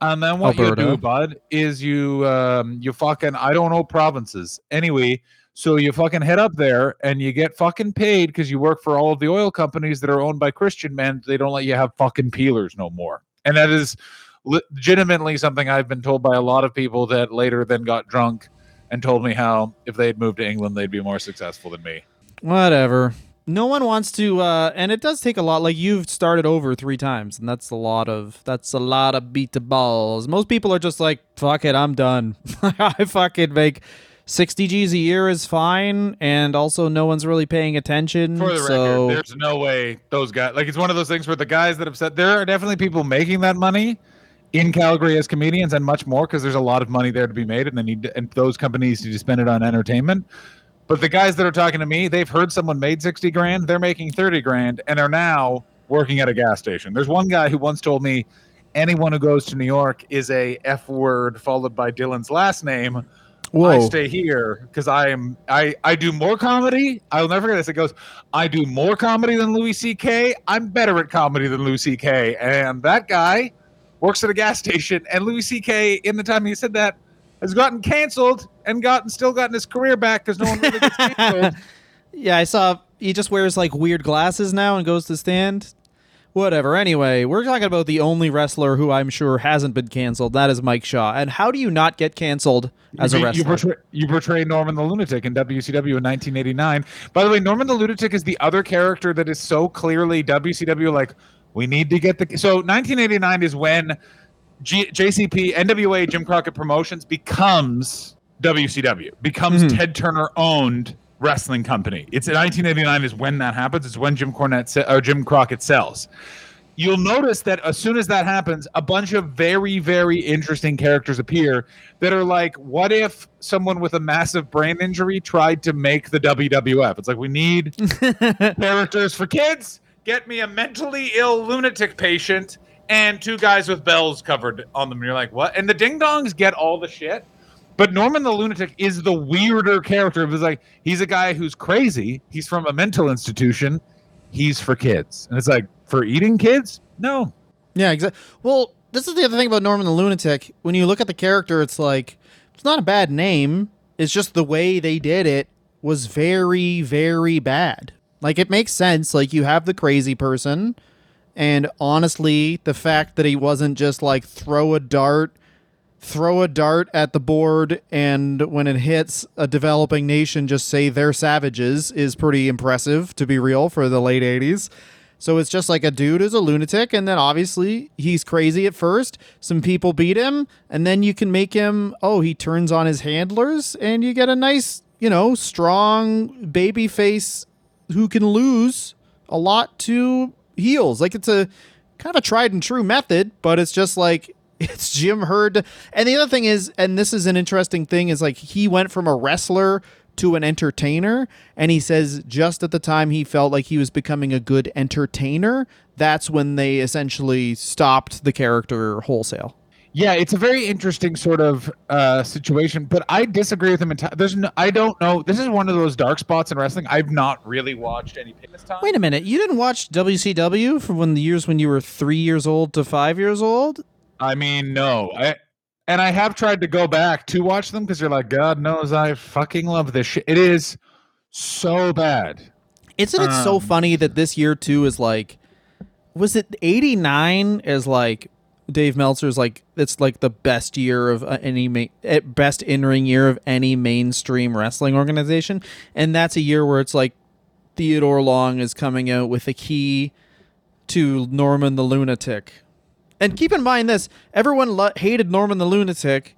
S3: And then what you do, bud, is you um you fucking I don't know provinces. Anyway, so you fucking head up there and you get fucking paid because you work for all of the oil companies that are owned by Christian men. They don't let you have fucking peelers no more. And that is legitimately something I've been told by a lot of people that later then got drunk and told me how if they had moved to England they'd be more successful than me.
S4: whatever. No one wants to, uh, and it does take a lot. Like you've started over three times, and that's a lot of that's a lot of beat to balls. Most people are just like, "Fuck it, I'm done. I fucking make sixty G's a year is fine," and also no one's really paying attention.
S3: For the
S4: so
S3: record, there's no way those guys like it's one of those things where the guys that have said there are definitely people making that money, in Calgary as comedians and much more because there's a lot of money there to be made and they need to, and those companies need to spend it on entertainment. But the guys that are talking to me, they've heard someone made 60 grand, they're making 30 grand and are now working at a gas station. There's one guy who once told me anyone who goes to New York is a F word followed by Dylan's last name. I stay here because I am I I do more comedy. I'll never forget this. It goes, I do more comedy than Louis C.K. I'm better at comedy than Louis C.K. And that guy works at a gas station. And Louis C.K. in the time he said that has gotten canceled and gotten still gotten his career back because no one really gets canceled.
S4: Yeah, I saw he just wears like weird glasses now and goes to stand. Whatever. Anyway, we're talking about the only wrestler who I'm sure hasn't been canceled. That is Mike Shaw. And how do you not get canceled as a wrestler?
S3: You portray, you portray Norman the Lunatic in WCW in 1989. By the way, Norman the Lunatic is the other character that is so clearly WCW. Like, we need to get the. So 1989 is when G, JCP, NWA, Jim Crockett Promotions becomes WCW, becomes
S4: Mhm.
S3: Ted Turner owned wrestling company. It's 1989 is when that happens. It's when Jim Cornette or Jim Crockett sells you'll notice that as soon as that happens, a bunch of very, very interesting characters appear that are like, what if someone with a massive brain injury tried to make the WWF? It's like, we need characters for kids. Get me a mentally ill lunatic patient and two guys with bells covered on them. And you're like, what? And the ding dongs get all the shit. But Norman the Lunatic is the weirder character. It was like, he's a guy who's crazy. He's from a mental institution. He's for kids. And it's like, for eating kids? No.
S4: Yeah, exactly. Well, this is the other thing about Norman the Lunatic. When you look at the character, it's like it's not a bad name. It's just the way they did it was very, very bad. Like it makes sense. Like you have the crazy person, and honestly, the fact that he wasn't just like throw a dart, throw a dart at the board, and when it hits a developing nation, just say they're savages is pretty impressive. To be real, for the late '80s. So it's just like a dude is a lunatic, and then obviously he's crazy at first. Some people beat him, and then you can make him, oh, he turns on his handlers, and you get a nice, you know, strong baby face who can lose a lot to heels. Like it's a kind of a tried and true method, but it's just like it's Jim Herd. And the other thing is, and this is an interesting thing, is like he went from a wrestler to an entertainer, and he says just at the time he felt like he was becoming a good entertainer, that's when they essentially stopped the character wholesale.
S3: Yeah, it's a very interesting sort of uh, situation, but I disagree with him. Enti- There's no, I don't know. This is one of those dark spots in wrestling. I've not really watched any this time.
S4: Wait a minute, you didn't watch WCW from when the years when you were three years old to five years old?
S3: I mean, no. I and I have tried to go back to watch them because you're like, God knows I fucking love this shit. It is so bad.
S4: Isn't it so
S3: Um,
S4: funny that this year too is like, was it eighty nine? Is like Dave Meltzer's like it's like the best year of uh, any ma- eh, best in ring year of any mainstream wrestling organization, and that's a year where it's like Theodore Long is coming out with a key to Norman the Lunatic. And keep in mind this: everyone lo- hated Norman the Lunatic.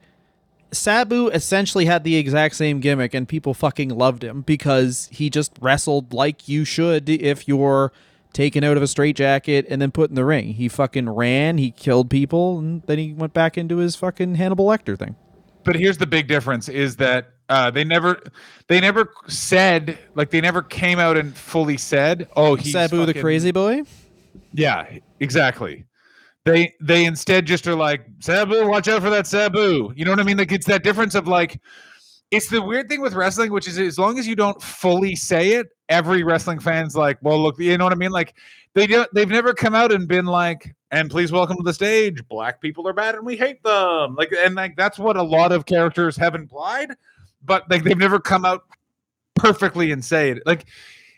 S4: Sabu essentially had the exact same gimmick, and people fucking loved him because he just wrestled like you should if you're taken out of a straitjacket and then put in the ring. He fucking ran, he killed people, and then he went back into his fucking Hannibal Lecter thing.
S3: But here's the big difference: is that uh, they never, they never said like they never came out and fully said, "Oh, he's
S4: Sabu the crazy boy.
S3: Yeah, exactly. They they instead just are like Sabu, watch out for that Sabu. You know what I mean? Like it's that difference of like it's the weird thing with wrestling, which is as long as you don't fully say it, every wrestling fan's like, well, look, you know what I mean? Like they don't they've never come out and been like, and please welcome to the stage, black people are bad and we hate them. Like and like that's what a lot of characters have implied, but like they've never come out perfectly and say it. Like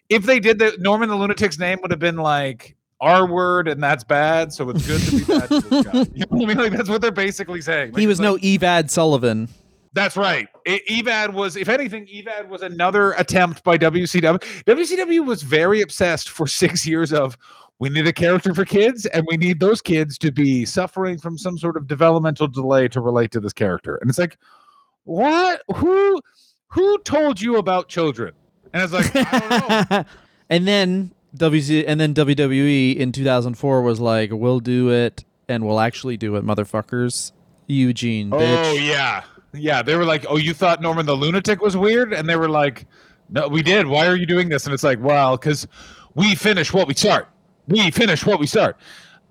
S3: if they did that, Norman the Lunatic's name would have been like R word, and that's bad. So it's good to be bad to this guy. You know what I mean? Like that's what they're basically saying. Like,
S4: he was no
S3: like-
S4: Evad Sullivan.
S3: That's right. E- Evad was, if anything, Evad was another attempt by WCW. WCW was very obsessed for six years of we need a character for kids, and we need those kids to be suffering from some sort of developmental delay to relate to this character. And it's like, what? Who? Who told you about children? And it's like, I don't know.
S4: and then WC and then WWE in 2004 was like, "We'll do it and we'll actually do it, motherfuckers. Eugene,
S3: Oh yeah, yeah. They were like, "Oh, you thought Norman the lunatic was weird," and they were like, "No, we did. Why are you doing this?" And it's like, "Well, because we finish what we start. We finish what we start."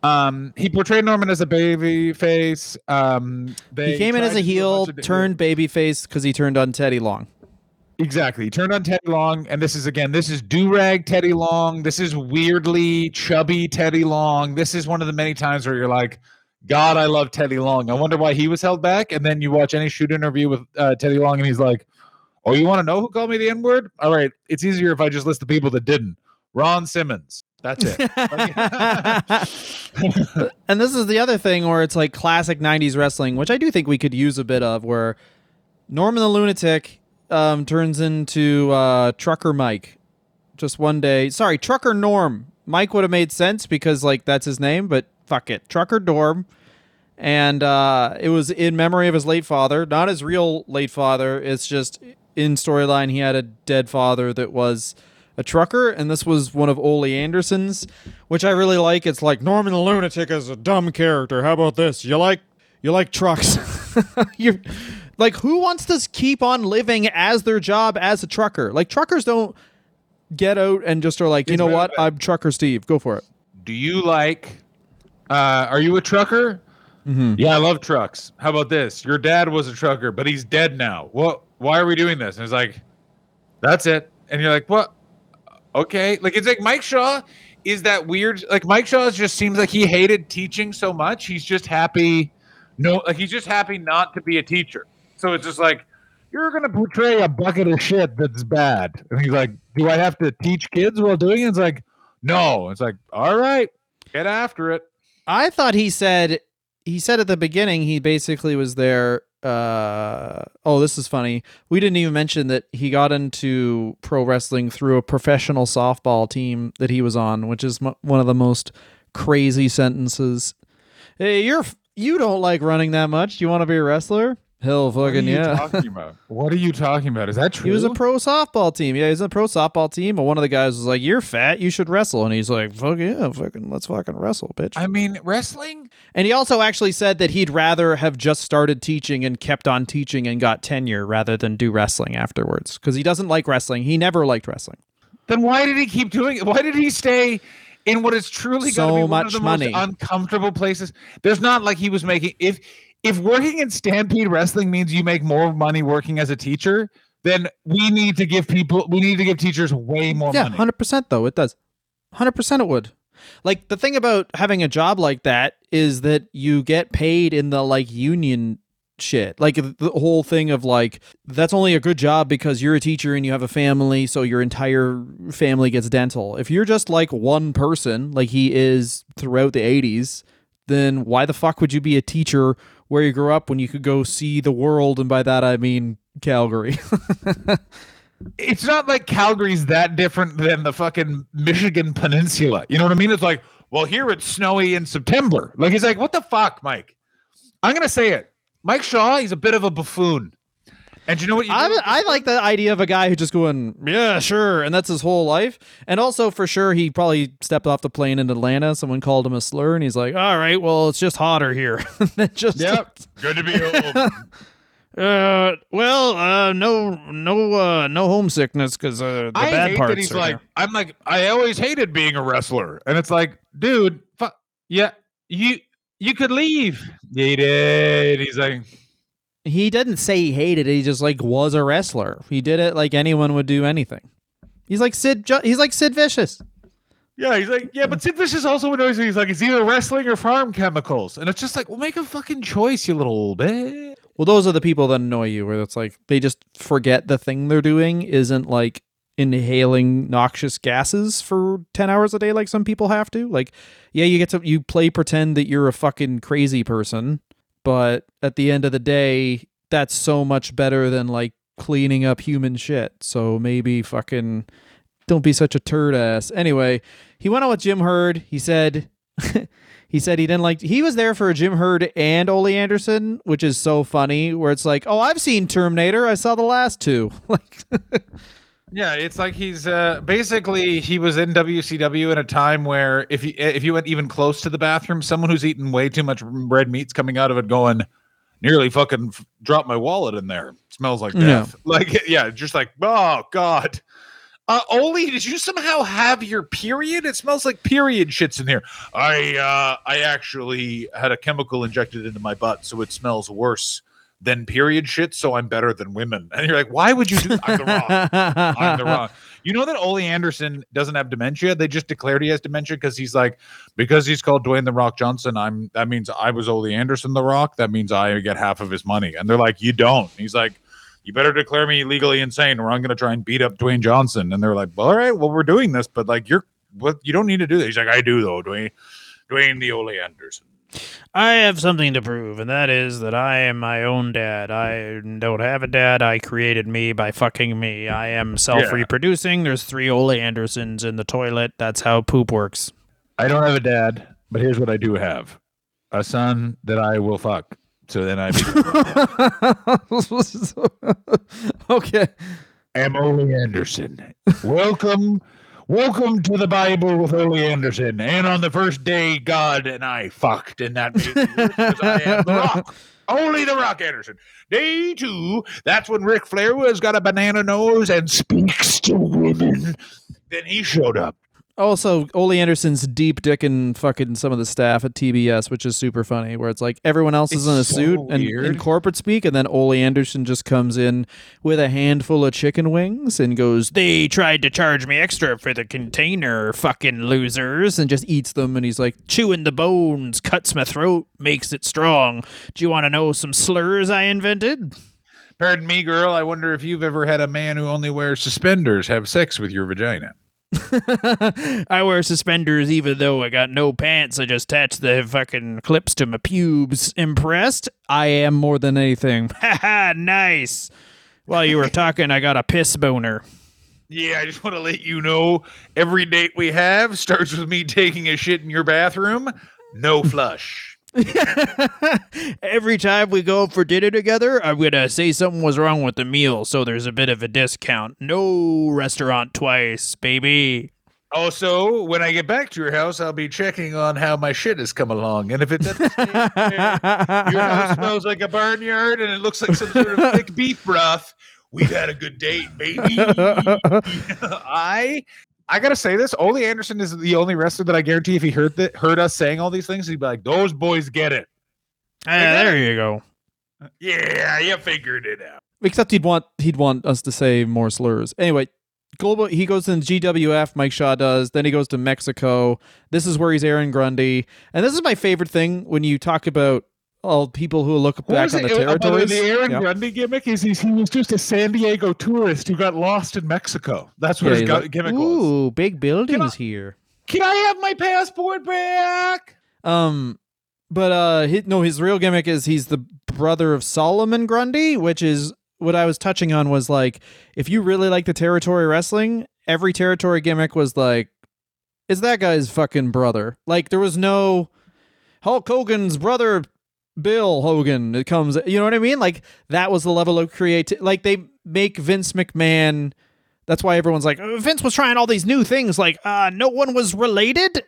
S3: Um, he portrayed Norman as a baby face. Um, they
S4: He came in as a heel, turned babyface because he turned on Teddy Long.
S3: Exactly. He turned on Teddy Long, and this is again, this is do rag Teddy Long. This is weirdly chubby Teddy Long. This is one of the many times where you're like, God, I love Teddy Long. I wonder why he was held back. And then you watch any shoot interview with uh, Teddy Long, and he's like, Oh, you want to know who called me the N word? All right, it's easier if I just list the people that didn't. Ron Simmons. That's it.
S4: and this is the other thing where it's like classic 90s wrestling, which I do think we could use a bit of, where Norman the Lunatic um, turns into uh, Trucker Mike just one day. Sorry, Trucker Norm. Mike would have made sense because, like, that's his name, but fuck it. Trucker Dorm. And uh, it was in memory of his late father, not his real late father. It's just in storyline, he had a dead father that was a trucker, and this was one of Ole Anderson's, which I really like. It's like Norman the Lunatic is a dumb character. How about this? You like you like trucks? you like who wants to keep on living as their job as a trucker? Like truckers don't get out and just are like, you
S3: It's
S4: know what?
S3: bad.
S4: I'm trucker Steve. Go for it.
S3: do you like uh are you a trucker? Yeah i love trucks. How about this? Your dad was a trucker but he's dead now. What why are we doing this? And it's like that's it. And you're like what? Okay. Like it's like mike shaw is that weird like mike shaw just seems like he hated teaching so much. He's just happy no like he's just happy not to be a teacher. So it's just like you're gonna portray a bucket of shit that's bad. And he's like do i have to teach kids while doing it? It's like no. It's like all right. Get after it
S4: I thought he said he said at the beginning he basically was there. Uh, oh, this is funny. We didn't even mention that he got into pro wrestling through a professional softball team that he was on, which is mo- one of the most crazy sentences. Hey, you're you don't like running that much. Do you want to be a wrestler?
S3: Are
S4: fucking
S3: you
S4: yeah.
S3: talking about? What are you talking about? Is that true?
S4: He was a pro softball team. Yeah, he's a pro softball team. But one of the guys was like, "You're fat. You should wrestle." And he's like, "Fuck yeah, fucking let's fucking wrestle, bitch."
S3: I mean, wrestling.
S4: And he also actually said that he'd rather have just started teaching and kept on teaching and got tenure rather than do wrestling afterwards because he doesn't like wrestling. He never liked wrestling.
S3: Then why did he keep doing it? Why did he stay in what is truly
S4: So
S3: going to be one
S4: much
S3: of the
S4: money.
S3: most uncomfortable places? There's not like he was making. If if working in Stampede Wrestling means you make more money working as a teacher, then we need to give people. We need to give teachers way more
S4: yeah,
S3: money.
S4: hundred percent though it does. Hundred percent it would. Like the thing about having a job like that is that you get paid in the like union shit. Like the whole thing of like that's only a good job because you're a teacher and you have a family, so your entire family gets dental. If you're just like one person, like he is throughout the 80s, then why the fuck would you be a teacher where you grew up when you could go see the world and by that I mean Calgary.
S3: it's not like Calgary's that different than the fucking Michigan Peninsula. You know what I mean? It's like, well, here it's snowy in September. Like he's like, what the fuck, Mike? I'm gonna say it. Mike Shaw, he's a bit of a buffoon. And you know what? You
S4: I. I like the idea of a guy who just going, yeah, sure, and that's his whole life. And also, for sure, he probably stepped off the plane in Atlanta. Someone called him a slur, and he's like, all right, well, it's just hotter here. Then just
S3: Yep. Good to be home.
S5: Uh, well, uh, no, no, uh, no homesickness because uh, the
S3: I
S5: bad
S3: hate
S5: parts
S3: that he's
S5: are
S3: like,
S5: there.
S3: I'm like, I always hated being a wrestler, and it's like, dude, fu- yeah, you you could leave. Yeah, he did. He's like,
S4: he didn't say he hated it. He just like was a wrestler. He did it like anyone would do anything. He's like Sid. Ju- he's like Sid Vicious.
S3: yeah, he's like, yeah, but Sid Vicious also annoys me. He's like, it's either wrestling or farm chemicals, and it's just like, well, make a fucking choice, you little bit.
S4: Well, those are the people that annoy you, where it's like they just forget the thing they're doing isn't like inhaling noxious gases for 10 hours a day like some people have to. Like, yeah, you get to you play pretend that you're a fucking crazy person, but at the end of the day, that's so much better than like cleaning up human shit. So maybe fucking don't be such a turd ass. Anyway, he went on with Jim Herd. He said he said he didn't like he was there for Jim Herd and Ole Anderson, which is so funny where it's like, "Oh, I've seen Terminator. I saw the last two. Like
S3: Yeah, it's like he's uh basically he was in WCW at a time where if you if you went even close to the bathroom, someone who's eaten way too much red meat's coming out of it going nearly fucking f- dropped my wallet in there. smells like
S4: Yeah.
S3: death. Like yeah, just like oh god. Uh Oli, did you somehow have your period? It smells like period shits in here. I uh I actually had a chemical injected into my butt, so it smells worse than period shit, so I'm better than women. And you're like, why would you do that? I'm the rock. I'm the wrong. You know that Ole Anderson doesn't have dementia. They just declared he has dementia because he's like because he's called Dwayne the Rock Johnson. I'm that means I was Ole Anderson the Rock. That means I get half of his money. And they're like, you don't. He's like, you better declare me legally insane, or I'm gonna try and beat up Dwayne Johnson. And they're like, well, all right, well, we're doing this, but like you're what you don't need to do that. He's like, I do though, Dwayne, Dwayne the Ole Anderson.
S5: I have something to prove, and that is that I am my own dad. I don't have a dad. I created me by fucking me. I am self reproducing. There's three Ole Andersons in the toilet. That's how poop works.
S3: I don't have a dad, but here's what I do have: a son that I will fuck. So then I
S4: okay.
S3: I am Ole Anderson. Welcome, welcome to the Bible with Ole Anderson. And on the first day, God and I fucked, and that made me I am the Rock. Only the Rock Anderson. Day two, that's when Ric Flair was got a banana nose and speaks to women. Then he showed up.
S4: Also, Ole Anderson's deep dicking fucking some of the staff at TBS, which is super funny, where it's like everyone else is
S3: It's
S4: in a
S3: so
S4: suit and in corporate speak, and then Ole Anderson just comes in with a handful of chicken wings and goes,
S5: They tried to charge me extra for the container, fucking losers.
S4: and just eats them, and he's like,
S5: Chewing the bones cuts my throat, makes it strong. Do you want to know some slurs I invented?
S3: Pardon me, girl. I wonder if you've ever had a man who only wears suspenders have sex with your vagina.
S5: I wear suspenders even though I got no pants. I just attach the fucking clips to my pubes. Impressed?
S4: I am more than anything.
S5: Haha, nice. While you were talking, I got a piss boner.
S3: Yeah, I just want to let you know every date we have starts with me taking a shit in your bathroom. No flush.
S5: Every time we go for dinner together, I'm gonna say something was wrong with the meal, so there's a bit of a discount. No restaurant twice, baby.
S3: Also, when I get back to your house, I'll be checking on how my shit has come along. And if it doesn't stay there, your house smells like a barnyard and it looks like some sort of thick beef broth, we've had a good date, baby. I I gotta say this: Ole Anderson is the only wrestler that I guarantee if he heard that heard us saying all these things, he'd be like, "Those boys get it."
S5: Ah, there you go.
S3: Yeah, you figured it out.
S4: Except he'd want he'd want us to say more slurs. Anyway, global he goes to the GWF, Mike Shaw does, then he goes to Mexico. This is where he's Aaron Grundy. And this is my favorite thing when you talk about all people who look
S3: What
S4: back on the
S3: it?
S4: Territories.
S3: The Aaron
S4: Yeah.
S3: Grundy gimmick is he's, he was just a San Diego tourist who got lost in Mexico. That's what
S4: Yeah,
S3: his
S4: like,
S3: gimmick was.
S4: Ooh, big buildings
S3: Can I-
S4: here.
S3: Can I have my passport back?
S4: Um, but uh, hi no, his real gimmick is he's the brother of Solomon Grundy, which is what I was touching on. Was like, if you really like the territory wrestling, every territory gimmick was like, is that guy's fucking brother? Like, there was no Hulk Hogan's brother, Bill Hogan. It comes, you know what I mean? Like that was the level of creative. Like they make Vince McMahon. That's why everyone's like,
S5: Uh, Vince was trying all these new things, like uh, no one was related.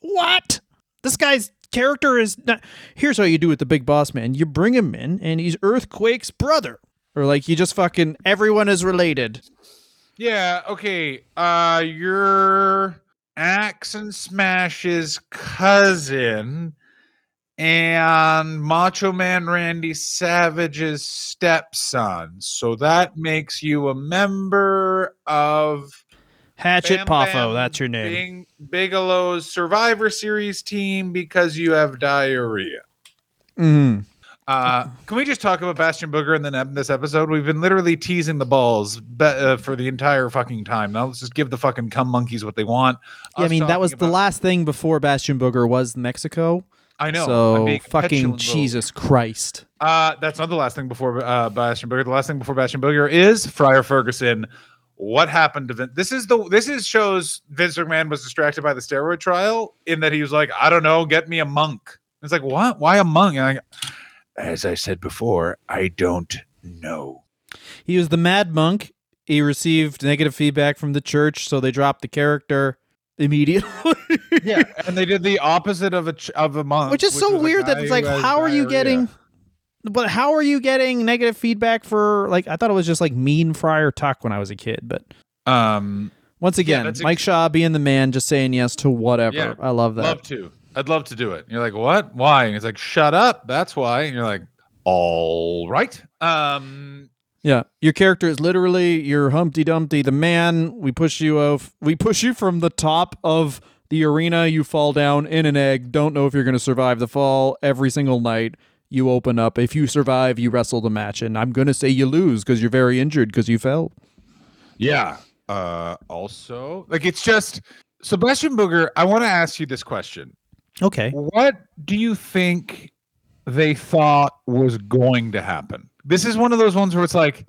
S5: What? This guy's character is not.
S4: here's how you do it the big boss man you bring him in and he's earthquake's brother or like you just fucking everyone is related
S3: Yeah, okay. Uh your Axe and Smash's cousin and Macho Man Randy Savage's stepson. So that makes you a member of
S5: Hatchet
S3: Bam
S5: Poffo,
S3: Bam
S5: that's your name.
S3: Bing- Bigelow's Survivor Series team because you have diarrhea.
S4: mm.
S3: Uh, can we just talk about Bastion Booger in the in this episode? We've been literally teasing the balls be- uh, for the entire fucking time. Now let's just give the fucking cum monkeys what they want.
S4: yeah, i mean that
S3: talking
S4: was the last thing before bastion booger was mexico
S3: I know.
S4: So fucking jesus christ
S3: Uh, that's not the last thing before uh, Bastion Booger. The last thing before Bastion Booger is Friar Ferguson. What happened to Vince? This is the this is shows Vince McMahon was distracted by the steroid trial in that he was like, I don't know, get me a monk. It's like, what? Why a monk? As I said before, I don't know.
S4: he was the mad monk he received negative feedback from the church, so they dropped the character immediately.
S3: yeah, and they did the opposite of a ch- of a month,
S4: which is so
S3: was a
S4: weird that it's like, how are you getting? But how are you getting negative feedback for like? I thought it was just like mean Friar Tuck when I was a kid, but
S3: Um,
S4: once again,
S3: ex-
S4: Mike Shaw being the man, just saying yes to whatever.
S3: Yeah.
S4: I love that.
S3: love to. I'd love to do it. And you're like, what? Why? And it's like, shut up. That's why. And you're like, all right. Um,
S4: Yeah, your character is literally your Humpty Dumpty, the man. We push you off. We push you from the top of the arena. You fall down in an egg. Don't know if you're going to survive the fall. Every single night, you open up. If you survive, you wrestle the match, and I'm going to say you lose because you're very injured because you fell.
S3: yeah. Uh, also, like, it's just Sebastian Booger. I want to ask you this question.
S4: Okay.
S3: What do you think they thought was going to happen? This is one of those ones where it's like,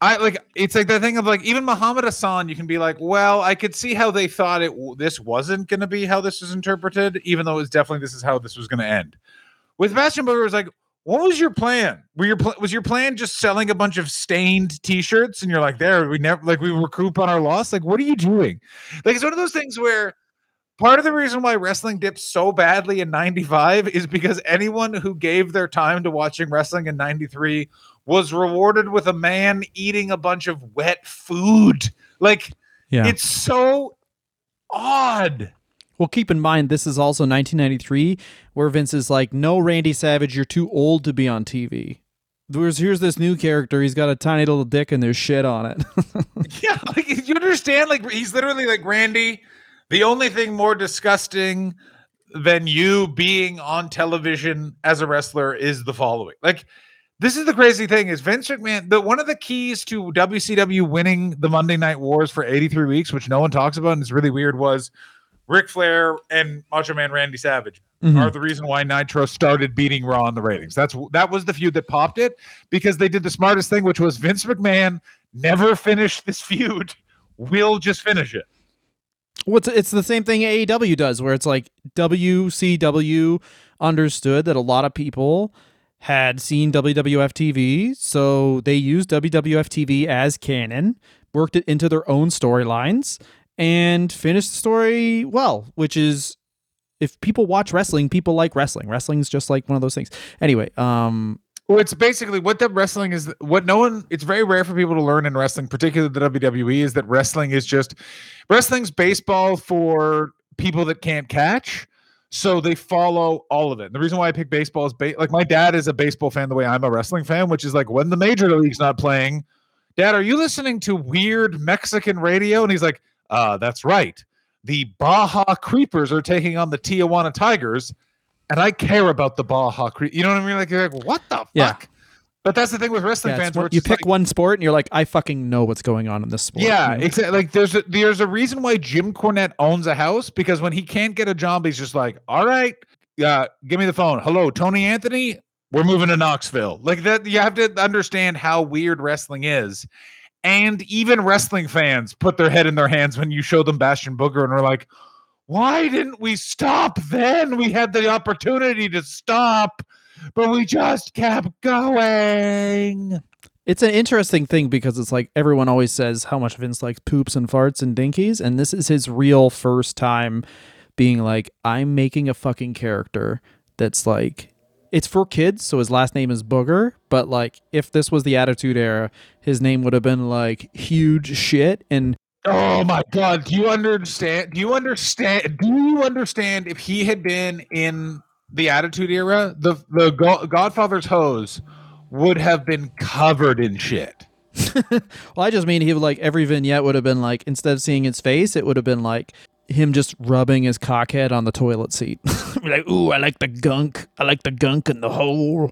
S3: I like it's like that thing of like even Muhammad Hassan. You can be like, well, I could see how they thought it. This wasn't going to be how this was interpreted, even though it was definitely this is how this was going to end. With Sebastian Booger, was like, what was your plan? Were your pl- was your plan just selling a bunch of stained T-shirts, and you're like, there, we never like we recoup on our loss. Like, what are you doing? Like, it's one of those things where part of the reason why wrestling dipped so badly in 95 is because anyone who gave their time to watching wrestling in 93 was rewarded with a man eating a bunch of wet food like
S4: Yeah.
S3: it's so odd
S4: Well, keep in mind this is also 1993, where Vince is like, "No, Randy Savage, you're too old to be on TV." There's here's this new character. He's got a tiny little dick and there's shit on it.
S3: yeah like you understand like he's literally like randy the only thing more disgusting than you being on television as a wrestler is the following like this is the crazy thing is Vince McMahon the one of the keys to WCW winning the Monday Night Wars for 83 weeks which no one talks about and it's really weird was Ric Flair and Macho Man Randy Savage
S4: Mhm.
S3: are the reason why Nitro started beating Raw in the ratings. That's that was the feud that popped it because they did the smartest thing, which was Vince McMahon never finished this feud. We'll just finish it.
S4: What's it's the same thing AEW does, where it's like WCW understood that a lot of people had seen WWF TV, so they used WWF TV as canon, worked it into their own storylines, and finished the story well, which is if people watch wrestling, people like wrestling. Wrestling's just like one of those things. Anyway, um
S3: Well, it's basically what the wrestling is. What no one. It's very rare for people to learn in wrestling, particularly the WWE, is that wrestling is just wrestling's baseball for people that can't catch. So they follow all of it. The reason why I pick baseball is ba- like my dad is a baseball fan the way I'm a wrestling fan, which is like when the major league's not playing, Dad, are you listening to weird Mexican radio? And he's like, uh, that's right. The Baja Creepers are taking on the Tijuana Tigers, and I care about the Baja Creep. You know what I mean? Like, you're like, what the fuck?
S4: Yeah.
S3: But that's the thing with wrestling
S4: yeah,
S3: fans.
S4: you pick
S3: like,
S4: one sport and you're like, I fucking know what's going on in this sport.
S3: yeah,
S4: you know?
S3: exactly. Like there's a there's a reason why Jim Cornette owns a house because when he can't get a job, he's just like, all right, uh, give me the phone. Hello, Tony Anthony. We're moving to Knoxville. Like that, you have to understand how weird wrestling is. And even wrestling fans put their head in their hands when you show them Bastion Booger and are like, why didn't we stop then? We had the opportunity to stop, but we just kept going.
S4: It's an interesting thing because it's like everyone always says how much Vince likes poops and farts and dinkies, and this is his real first time being like, I'm making a fucking character that's like it's for kids, so his last name is Booger, but like if this was the Attitude Era, his name would have been like huge shit and
S3: Oh my god, do you understand? Do you understand? Do you understand if he had been in the Attitude Era, the the Godfather's hose would have been covered in shit.
S4: well, I just mean he would like every vignette would have been like instead of seeing his face, it would have been like him just rubbing his cockhead on the toilet seat.
S5: Like, ooh, I like the gunk. I like the gunk in the hole.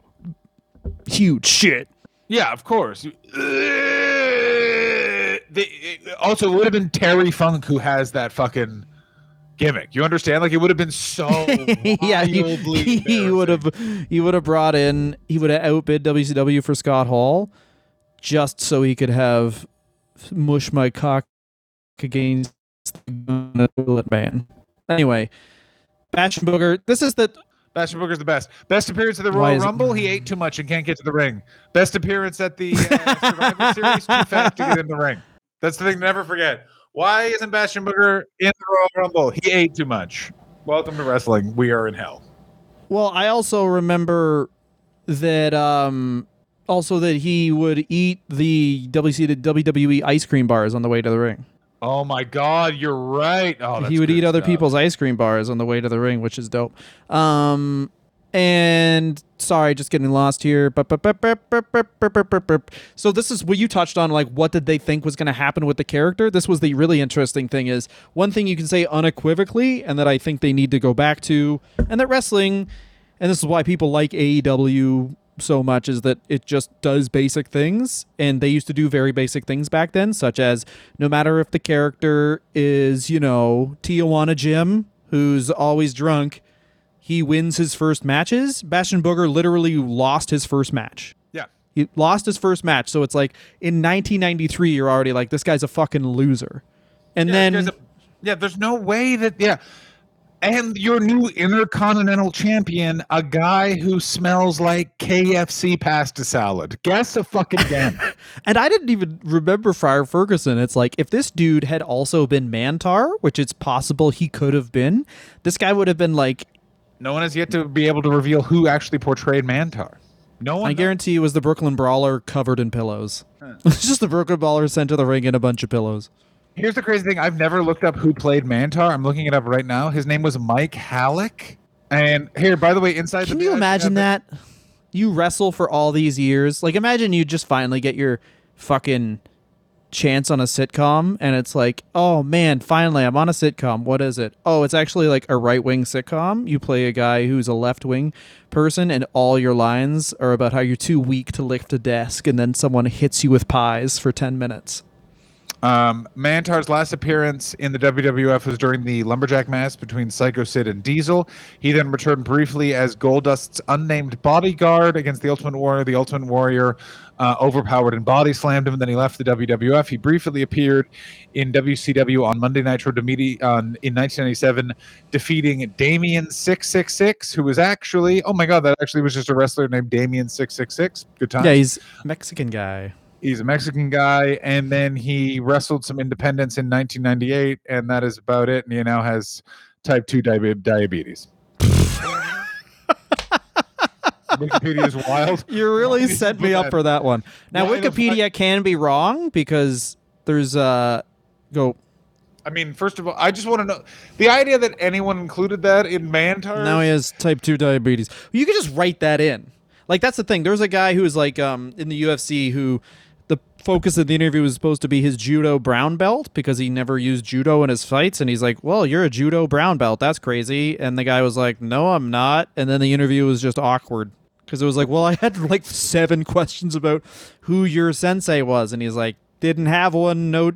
S5: Huge shit.
S3: Yeah, of course. Also, it would have been Terry Funk who has that fucking gimmick. You understand? Like it would have been so
S4: yeah, he, he would have he would have brought in he would have outbid WCW for Scott Hall just so he could have mush my cock against the bullet man. Anyway, Bastion Booger, this is the
S3: Bastion Booger's the best. Best appearance at the Royal
S4: is it-
S3: Rumble. He ate too much and can't get to the ring. Best appearance at the uh, Survivor Series. Too fat to get in the ring. That's the thing. to Never forget. Why isn't Bastion Booger in the Royal Rumble? He ate too much. Welcome to wrestling. We are in hell.
S4: Well, I also remember that um also that he would eat the WC to WWE ice cream bars on the way to the ring.
S3: Oh my God, you're right. Oh,
S4: he would eat other people's ice cream bars on the way to the ring, which is dope. Um and sorry, just getting lost here. So this is what you touched on, like what did they think was going to happen with the character? This was the really interesting thing is one thing you can say unequivocally, and that I think they need to go back to, and that wrestling, and this is why people like AEW so much is that it just does basic things and they used to do very basic things back then such as no matter if the character is you know tijuana jim who's always drunk he wins his first matches. Bastion Booger literally lost his first match.
S3: Yeah.
S4: He lost his first match. So it's like in 1993, you're already like, this guy's a fucking loser. And
S3: Yeah,
S4: then,
S3: there's a- yeah, there's no way that yeah. And your new intercontinental champion, a guy who smells like KFC pasta salad. Guess a fucking again.
S4: and I didn't even remember Friar Ferguson. It's like if this dude had also been Mantaur, which it's possible he could have been, this guy would have been like,
S3: no one has yet to be able to reveal who actually portrayed Mantaur. No one.
S4: I guarantee it was the Brooklyn Brawler covered in pillows. it's just the Brooklyn Brawler sent to the ring in a bunch of pillows.
S3: Here's the crazy thing: I've never looked up who played Mantaur. I'm looking it up right now. His name was Mike Halac. And here, by the way, inside
S4: Can
S3: the
S4: you imagine that? You wrestle for all these years. Like, imagine you just finally get your fucking chance on a sitcom, and it's like, oh man, finally I'm on a sitcom. What is it? Oh, it's actually like a right wing sitcom. You play a guy who's a left wing person, and all your lines are about how you're too weak to lift a desk, and then someone hits you with pies for 10 minutes.
S3: Um, Mantaur's last appearance in the WWF was during the lumberjack match between Psycho Sid and Diesel. He then returned briefly as Goldust's unnamed bodyguard against the Ultimate Warrior. The Ultimate Warrior uh, overpowered and body slammed him, and then he left the WWF. He briefly appeared in WCW on Monday Nitro Demiti- on in 1997, defeating Damien Six Six Six, who was actually oh my god, that actually was just a wrestler named Damien Six Six Six. Good time.
S4: Yeah, he's Mexican guy.
S3: He's a Mexican guy, and then he wrestled some independence in 1998, and that is about it. And he now has type 2 diabe- diabetes. Wikipedia is wild.
S4: You really set me up for that one. Now
S3: Why the fuck-
S4: Wikipedia can be wrong because there's uh go
S3: I mean, first of all, I just want to know the idea that anyone included that in Mantaur.
S4: now he has type 2 diabetes. You could just write that in. Like that's the thing. There's a guy who's like um in the UFC who the focus of the interview was supposed to be his judo brown belt because he never used judo in his fights and he's like, "Well, you're a judo brown belt. That's crazy." And the guy was like, "No, I'm not." And then the interview was just awkward because it was like, "Well, I had like seven questions about who your sensei was." And he's like, "Didn't have one. No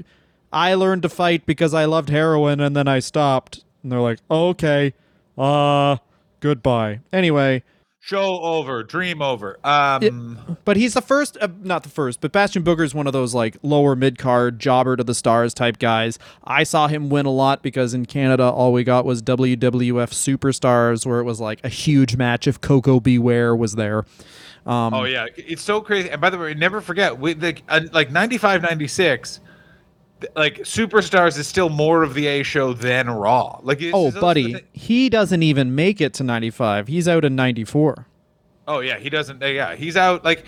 S4: I learned to fight because I loved heroin and then I stopped." And they're like, "Okay. Uh, goodbye." Anyway,
S3: Show over, dream over. Um,
S4: but he's the first, uh, not the first, but Bastion Booger is one of those like lower mid card, jobber to the stars type guys. I saw him win a lot because in Canada, all we got was WWF Superstars, where it was like a huge match if Koko B. Ware was there. Um,
S3: oh yeah, it's so crazy. And by the way, never forget, with the uh, like 95, 96, th- like Superstars is still more of the A show than Raw. Like, it's-
S4: oh, buddy, he doesn't even make it to 95. He's out in 94.
S3: Oh yeah, he doesn't. Yeah, he's out. Like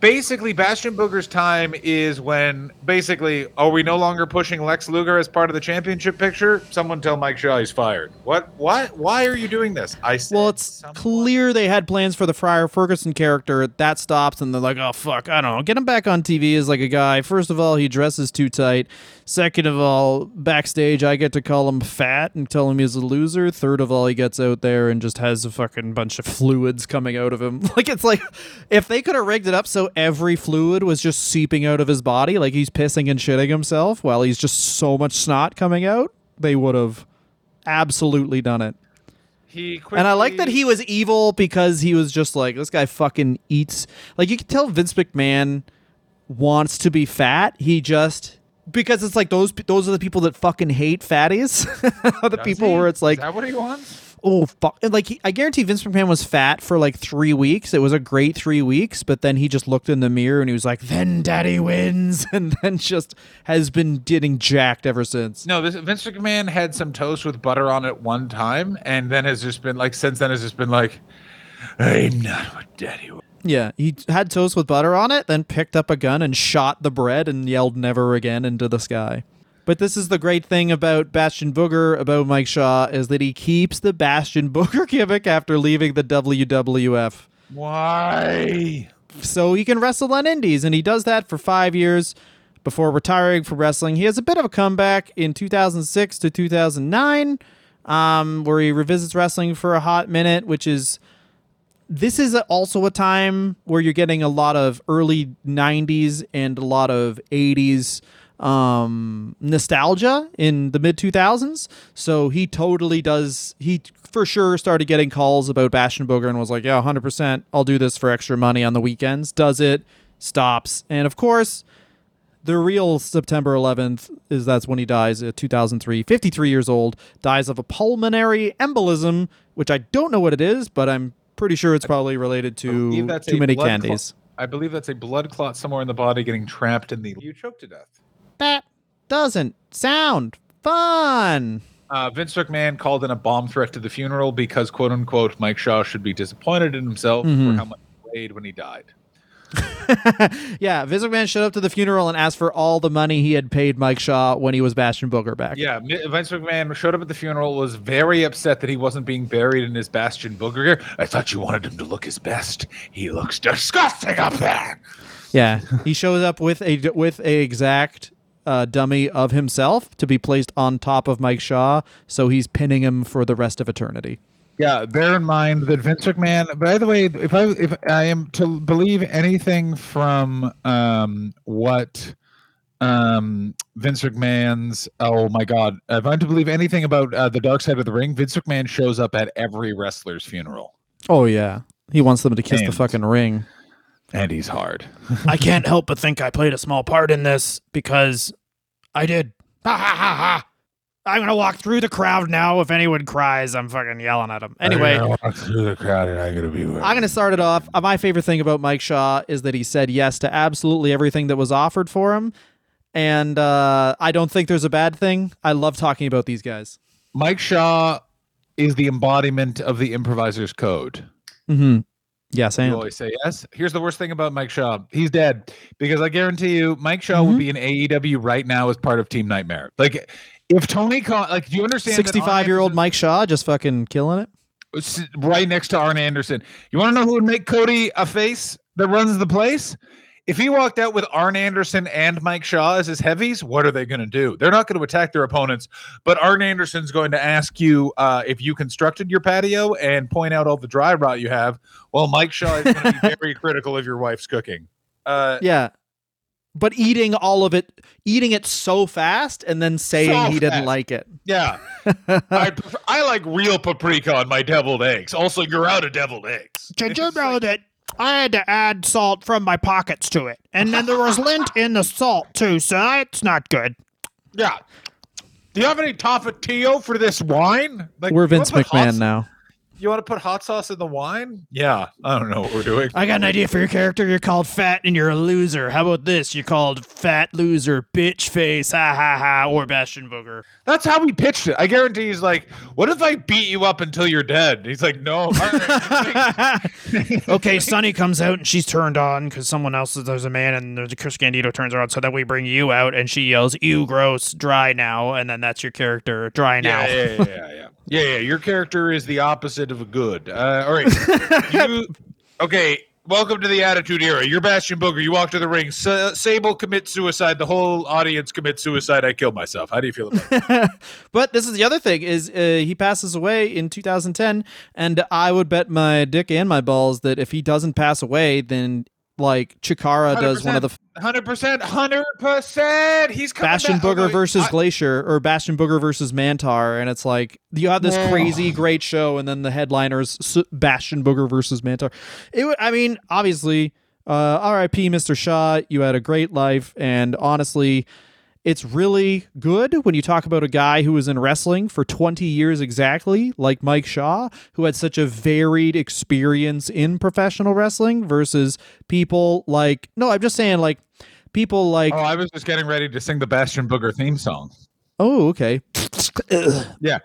S3: basically, Bastion Booger's time is when basically, are we no longer pushing Lex Luger as part of the championship picture? Someone tell Mike Shaw he's fired. What? What? Why are you doing this? I said
S4: Well, it's
S3: someone-
S4: clear they had plans for the Friar Ferguson character. That stops, and they're like, "Oh fuck, I don't know. Get him back on TV as like a guy. First of all, he dresses too tight. Second of all, backstage, I get to call him fat and tell him he's a loser. Third of all, he gets out there and just has a fucking bunch of fluids coming out of him. Like it's like if they could have rigged it up so every fluid was just seeping out of his body, like he's pissing and shitting himself, while he's just so much snot coming out, they would have absolutely done it.
S3: He quickly,
S4: And I like that he was evil because he was just like this guy fucking eats. Like you can tell Vince McMahon wants to be fat. He just because it's like those those are the people that fucking hate fatties. the
S3: Does
S4: people
S3: he?
S4: where it's like
S3: is that what he wants?
S4: Oh fuck! Like he, I guarantee Vince McMahon was fat for like three weeks. It was a great three weeks, but then he just looked in the mirror and he was like, "Then Daddy wins," and then just has been getting jacked ever since.
S3: No, this Vince McMahon had some toast with butter on it one time, and then has just been like since then has just been like, I'm not what Daddy. was."
S4: Yeah, he had toast with butter on it, then picked up a gun and shot the bread and yelled "Never again" into the sky. But this is the great thing about Bastion Booger about Mike Shaw is that he keeps the Bastion Booger gimmick after leaving the WWF.
S3: Why?
S4: so he can wrestle on indies and he does that for five years before retiring from wrestling he has a bit of a comeback in 2006 to 2009 um, where he revisits wrestling for a hot minute which is this is also a time where you're getting a lot of early 90s and a lot of 80s um, nostalgia in the mid 2000s. So he totally does. He for sure started getting calls about Bastion Booger and was like, yeah, 100%. I'll do this for extra money on the weekends. Does it, stops. And of course, the real September 11th is that's when he dies at 2003, 53 years old, dies of a pulmonary embolism, which I don't know what it is, but I'm pretty sure it's probably related to too many
S3: blood
S4: candies.
S3: I believe that's a blood clot somewhere in the body getting trapped in the. You choked to death.
S4: That doesn't sound fun.
S3: Uh, Vince McMahon called in a bomb threat to the funeral because, quote unquote, Mike Shaw should be disappointed in himself
S4: Mhm.
S3: for how much he weighed when he died.
S4: yeah, Vince McMahon showed up to the funeral and asked for all the money he had paid Mike Shaw when he was Bastion Booger back.
S3: Yeah, Vince McMahon showed up at the funeral, was very upset that he wasn't being buried in his Bastion Booger gear. I thought you wanted him to look his best. He looks disgusting up there.
S4: Yeah, he shows up with a with a exact uh, dummy of himself to be placed on top of Mike Shaw, so he's pinning him for the rest of eternity.
S3: Yeah, bear in mind that Vince McMahon. By the way, if I if I am to believe anything from um, what um, Vince McMahon's, oh my God, if I'm to believe anything about uh, the Dark Side of the Ring, Vince McMahon shows up at every wrestler's funeral,
S4: Oh yeah, he wants them to kiss the fucking ring.
S3: And he's hard.
S5: I can't help but think I played a small part in this because I did. Ha ha ha ha. I'm gonna walk through the crowd now. If anyone cries, I'm fucking yelling at them. Anyway,
S3: I'm gonna walk through the crowd, and I'm gonna be.
S4: I'm going to start it off. Uh, My favorite thing about Mike Shaw is that he said yes to absolutely everything that was offered for him. And uh, I don't think there's a bad thing. I love talking about these guys.
S3: Mike Shaw is the embodiment of the improviser's code.
S4: Mm-hmm. Yes,
S3: You always say yes. Here's the worst thing about Mike Shaw. He's dead because I guarantee you, Mike Shaw would mm-hmm. be in AEW right now as part of Team Nightmare. Like, if Tony Khan, like, do you understand?
S4: 65 year old Mike Shaw just fucking killing it.
S3: right next to Arn Anderson. You want to know who would make Cody a face that runs the place? If he walked out with Arn Anderson and Mike Shaw as his heavies, what are they going to do? They're not going to attack their opponents, but Arn Anderson's going to ask you uh, if you constructed your patio and point out all the dry rot you have. Well, Mike Shaw is going to be very critical of your wife's cooking. Uh,
S4: Yeah. But eating all of it, eating it so fast and then saying
S3: So
S4: he didn't
S3: fast.
S4: like it.
S3: yeah, I prefer, I like real paprika on my deviled eggs. Also, you're out of deviled eggs.
S5: did you know that I had to add salt from my pockets to it, and then there was lint in the salt too, so it's not good.
S3: Yeah. Do you have any tapatio for this wine? Like,
S4: We're Vince McMahon now.
S3: You want to put hot sauce in the wine? Yeah, I don't know what we're doing.
S5: I got an idea for your character. You're called fat and you're a loser. How about this? You're called fat loser, bitch face, ha ha ha, or Bastion Booger.
S3: That's how we pitched it. I guarantee he's like, "What if I beat you up until you're dead?" He's like, "No." All right.
S5: okay, Sunny comes out and she's turned on because someone else there's a man and there's a Chris Candido turns her on. So then we bring you out and she yells, "You gross, dry now," and then that's your character, dry now.
S3: yeah, yeah, yeah, yeah, yeah. Yeah, yeah. Your character is the opposite of a good. Uh, all right. you, okay. Welcome to the Attitude Era. You're Bastion Booger. You walk to the ring. Sa- Sable commits suicide. The whole audience commits suicide. I kill myself. How do you feel about that?
S4: but this is the other thing is uh, he passes away in 2010 and i would bet my dick and my balls that if he doesn't pass away then like chikara does one of the
S3: Hundred percent, hundred percent. He's coming
S4: bastion
S3: back.
S4: booger versus
S3: I-
S4: glacier or bastion booger versus mantaur and it's like you have this crazy great show and then the headliners bastion booger versus mantaur it would i mean obviously uh rip mr shaw you had a great life and honestly It's really good when you talk about a guy who was in wrestling for 20 years exactly, like Mike Shaw, who had such a varied experience in professional wrestling versus people like, no, I'm just saying, like, people like,
S3: Oh, I was just getting ready to sing the Bastion Booger theme song.
S4: Oh, okay.
S3: Yeah.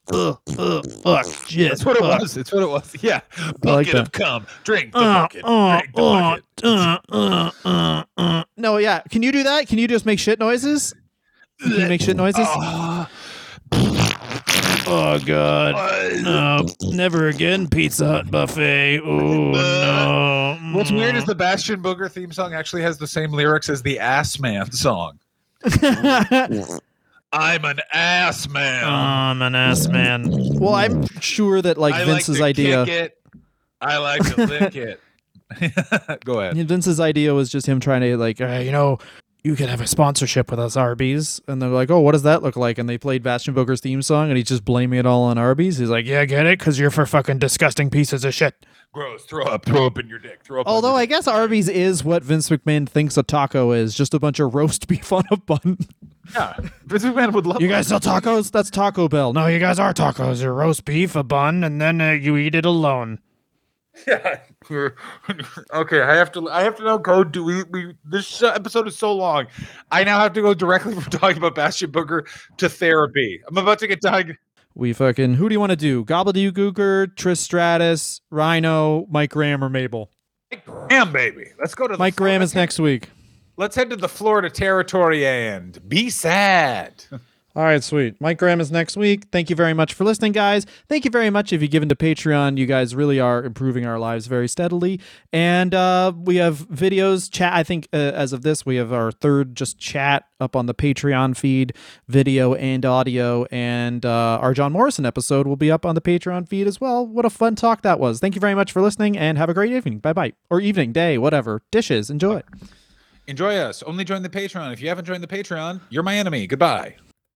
S5: Fuck shit.
S3: That's what it was. It's what it was. Yeah.
S4: like
S1: Bucket
S4: that.
S1: of cum. Drink the
S5: Uh,
S1: bucket.
S5: uh,
S1: Drink the
S5: uh,
S1: bucket.
S5: uh, uh, uh, uh.
S4: No, yeah. Can you do that? Can you just make shit noises? Can you make shit noises?
S5: Oh god. No, never again Pizza Hut buffet. Oh no.
S3: What's weird is the Bastion Booger theme song actually has the same lyrics as the Ass Man song. I'm an ass
S5: Oh,
S3: man.
S5: I'm an ass man.
S4: well, I'm sure that like
S3: I
S4: Vince's
S3: like to
S4: idea.
S3: Kick it. I like to lick it. Go ahead.
S4: Vince's idea was just him trying to like,
S5: Uh, you know, you could have a sponsorship with us, Arby's.
S4: and they're like, "Oh, what does that look like?" And they played Bastion Booger's theme song, and he's just blaming it all on Arby's. He's like,
S5: yeah, get it? Because you're for fucking disgusting pieces of shit.
S3: Gross. Throw up. Throw up in your dick. Throw up.
S4: Although I guess Arby's is what Vince McMahon thinks a taco is, just a bunch of roast beef on a bun.
S3: yeah. Vince McMahon would love.
S5: You guys sell tacos?
S4: That's Taco Bell.
S5: No, you guys are tacos. You're roast beef, a bun, and then uh, you eat it alone.
S3: Yeah. okay, I have to. I have to now go. Do we? We this episode is so long. I now have to go directly from talking about Bastion Booger to therapy. I'm about to get diagnosed.
S4: We fucking who do you want to do? Gobbledygooker, Trish Stratus, Rhino, Mike Graham, or Mabel?
S3: Mike Graham, baby. Let's go to the
S4: Mike Graham is next week.
S3: Let's head to the Florida territory and be sad.
S4: All right, sweet. Mike Graham is next week. Thank you very much for listening, guys. Thank you very much if you've given to Patreon. You guys really are improving our lives very steadily. And uh, we have videos, chat. I think uh, as of this, we have our third just chat up on the Patreon feed, video and audio. And uh, our John Morrison episode will be up on the Patreon feed as well. What a fun talk that was. Thank you very much for listening and have a great evening. Bye bye. Or evening, day, whatever. Dishes. Enjoy.
S3: Enjoy us. Only join the Patreon. If you haven't joined the Patreon, you're my enemy. Goodbye.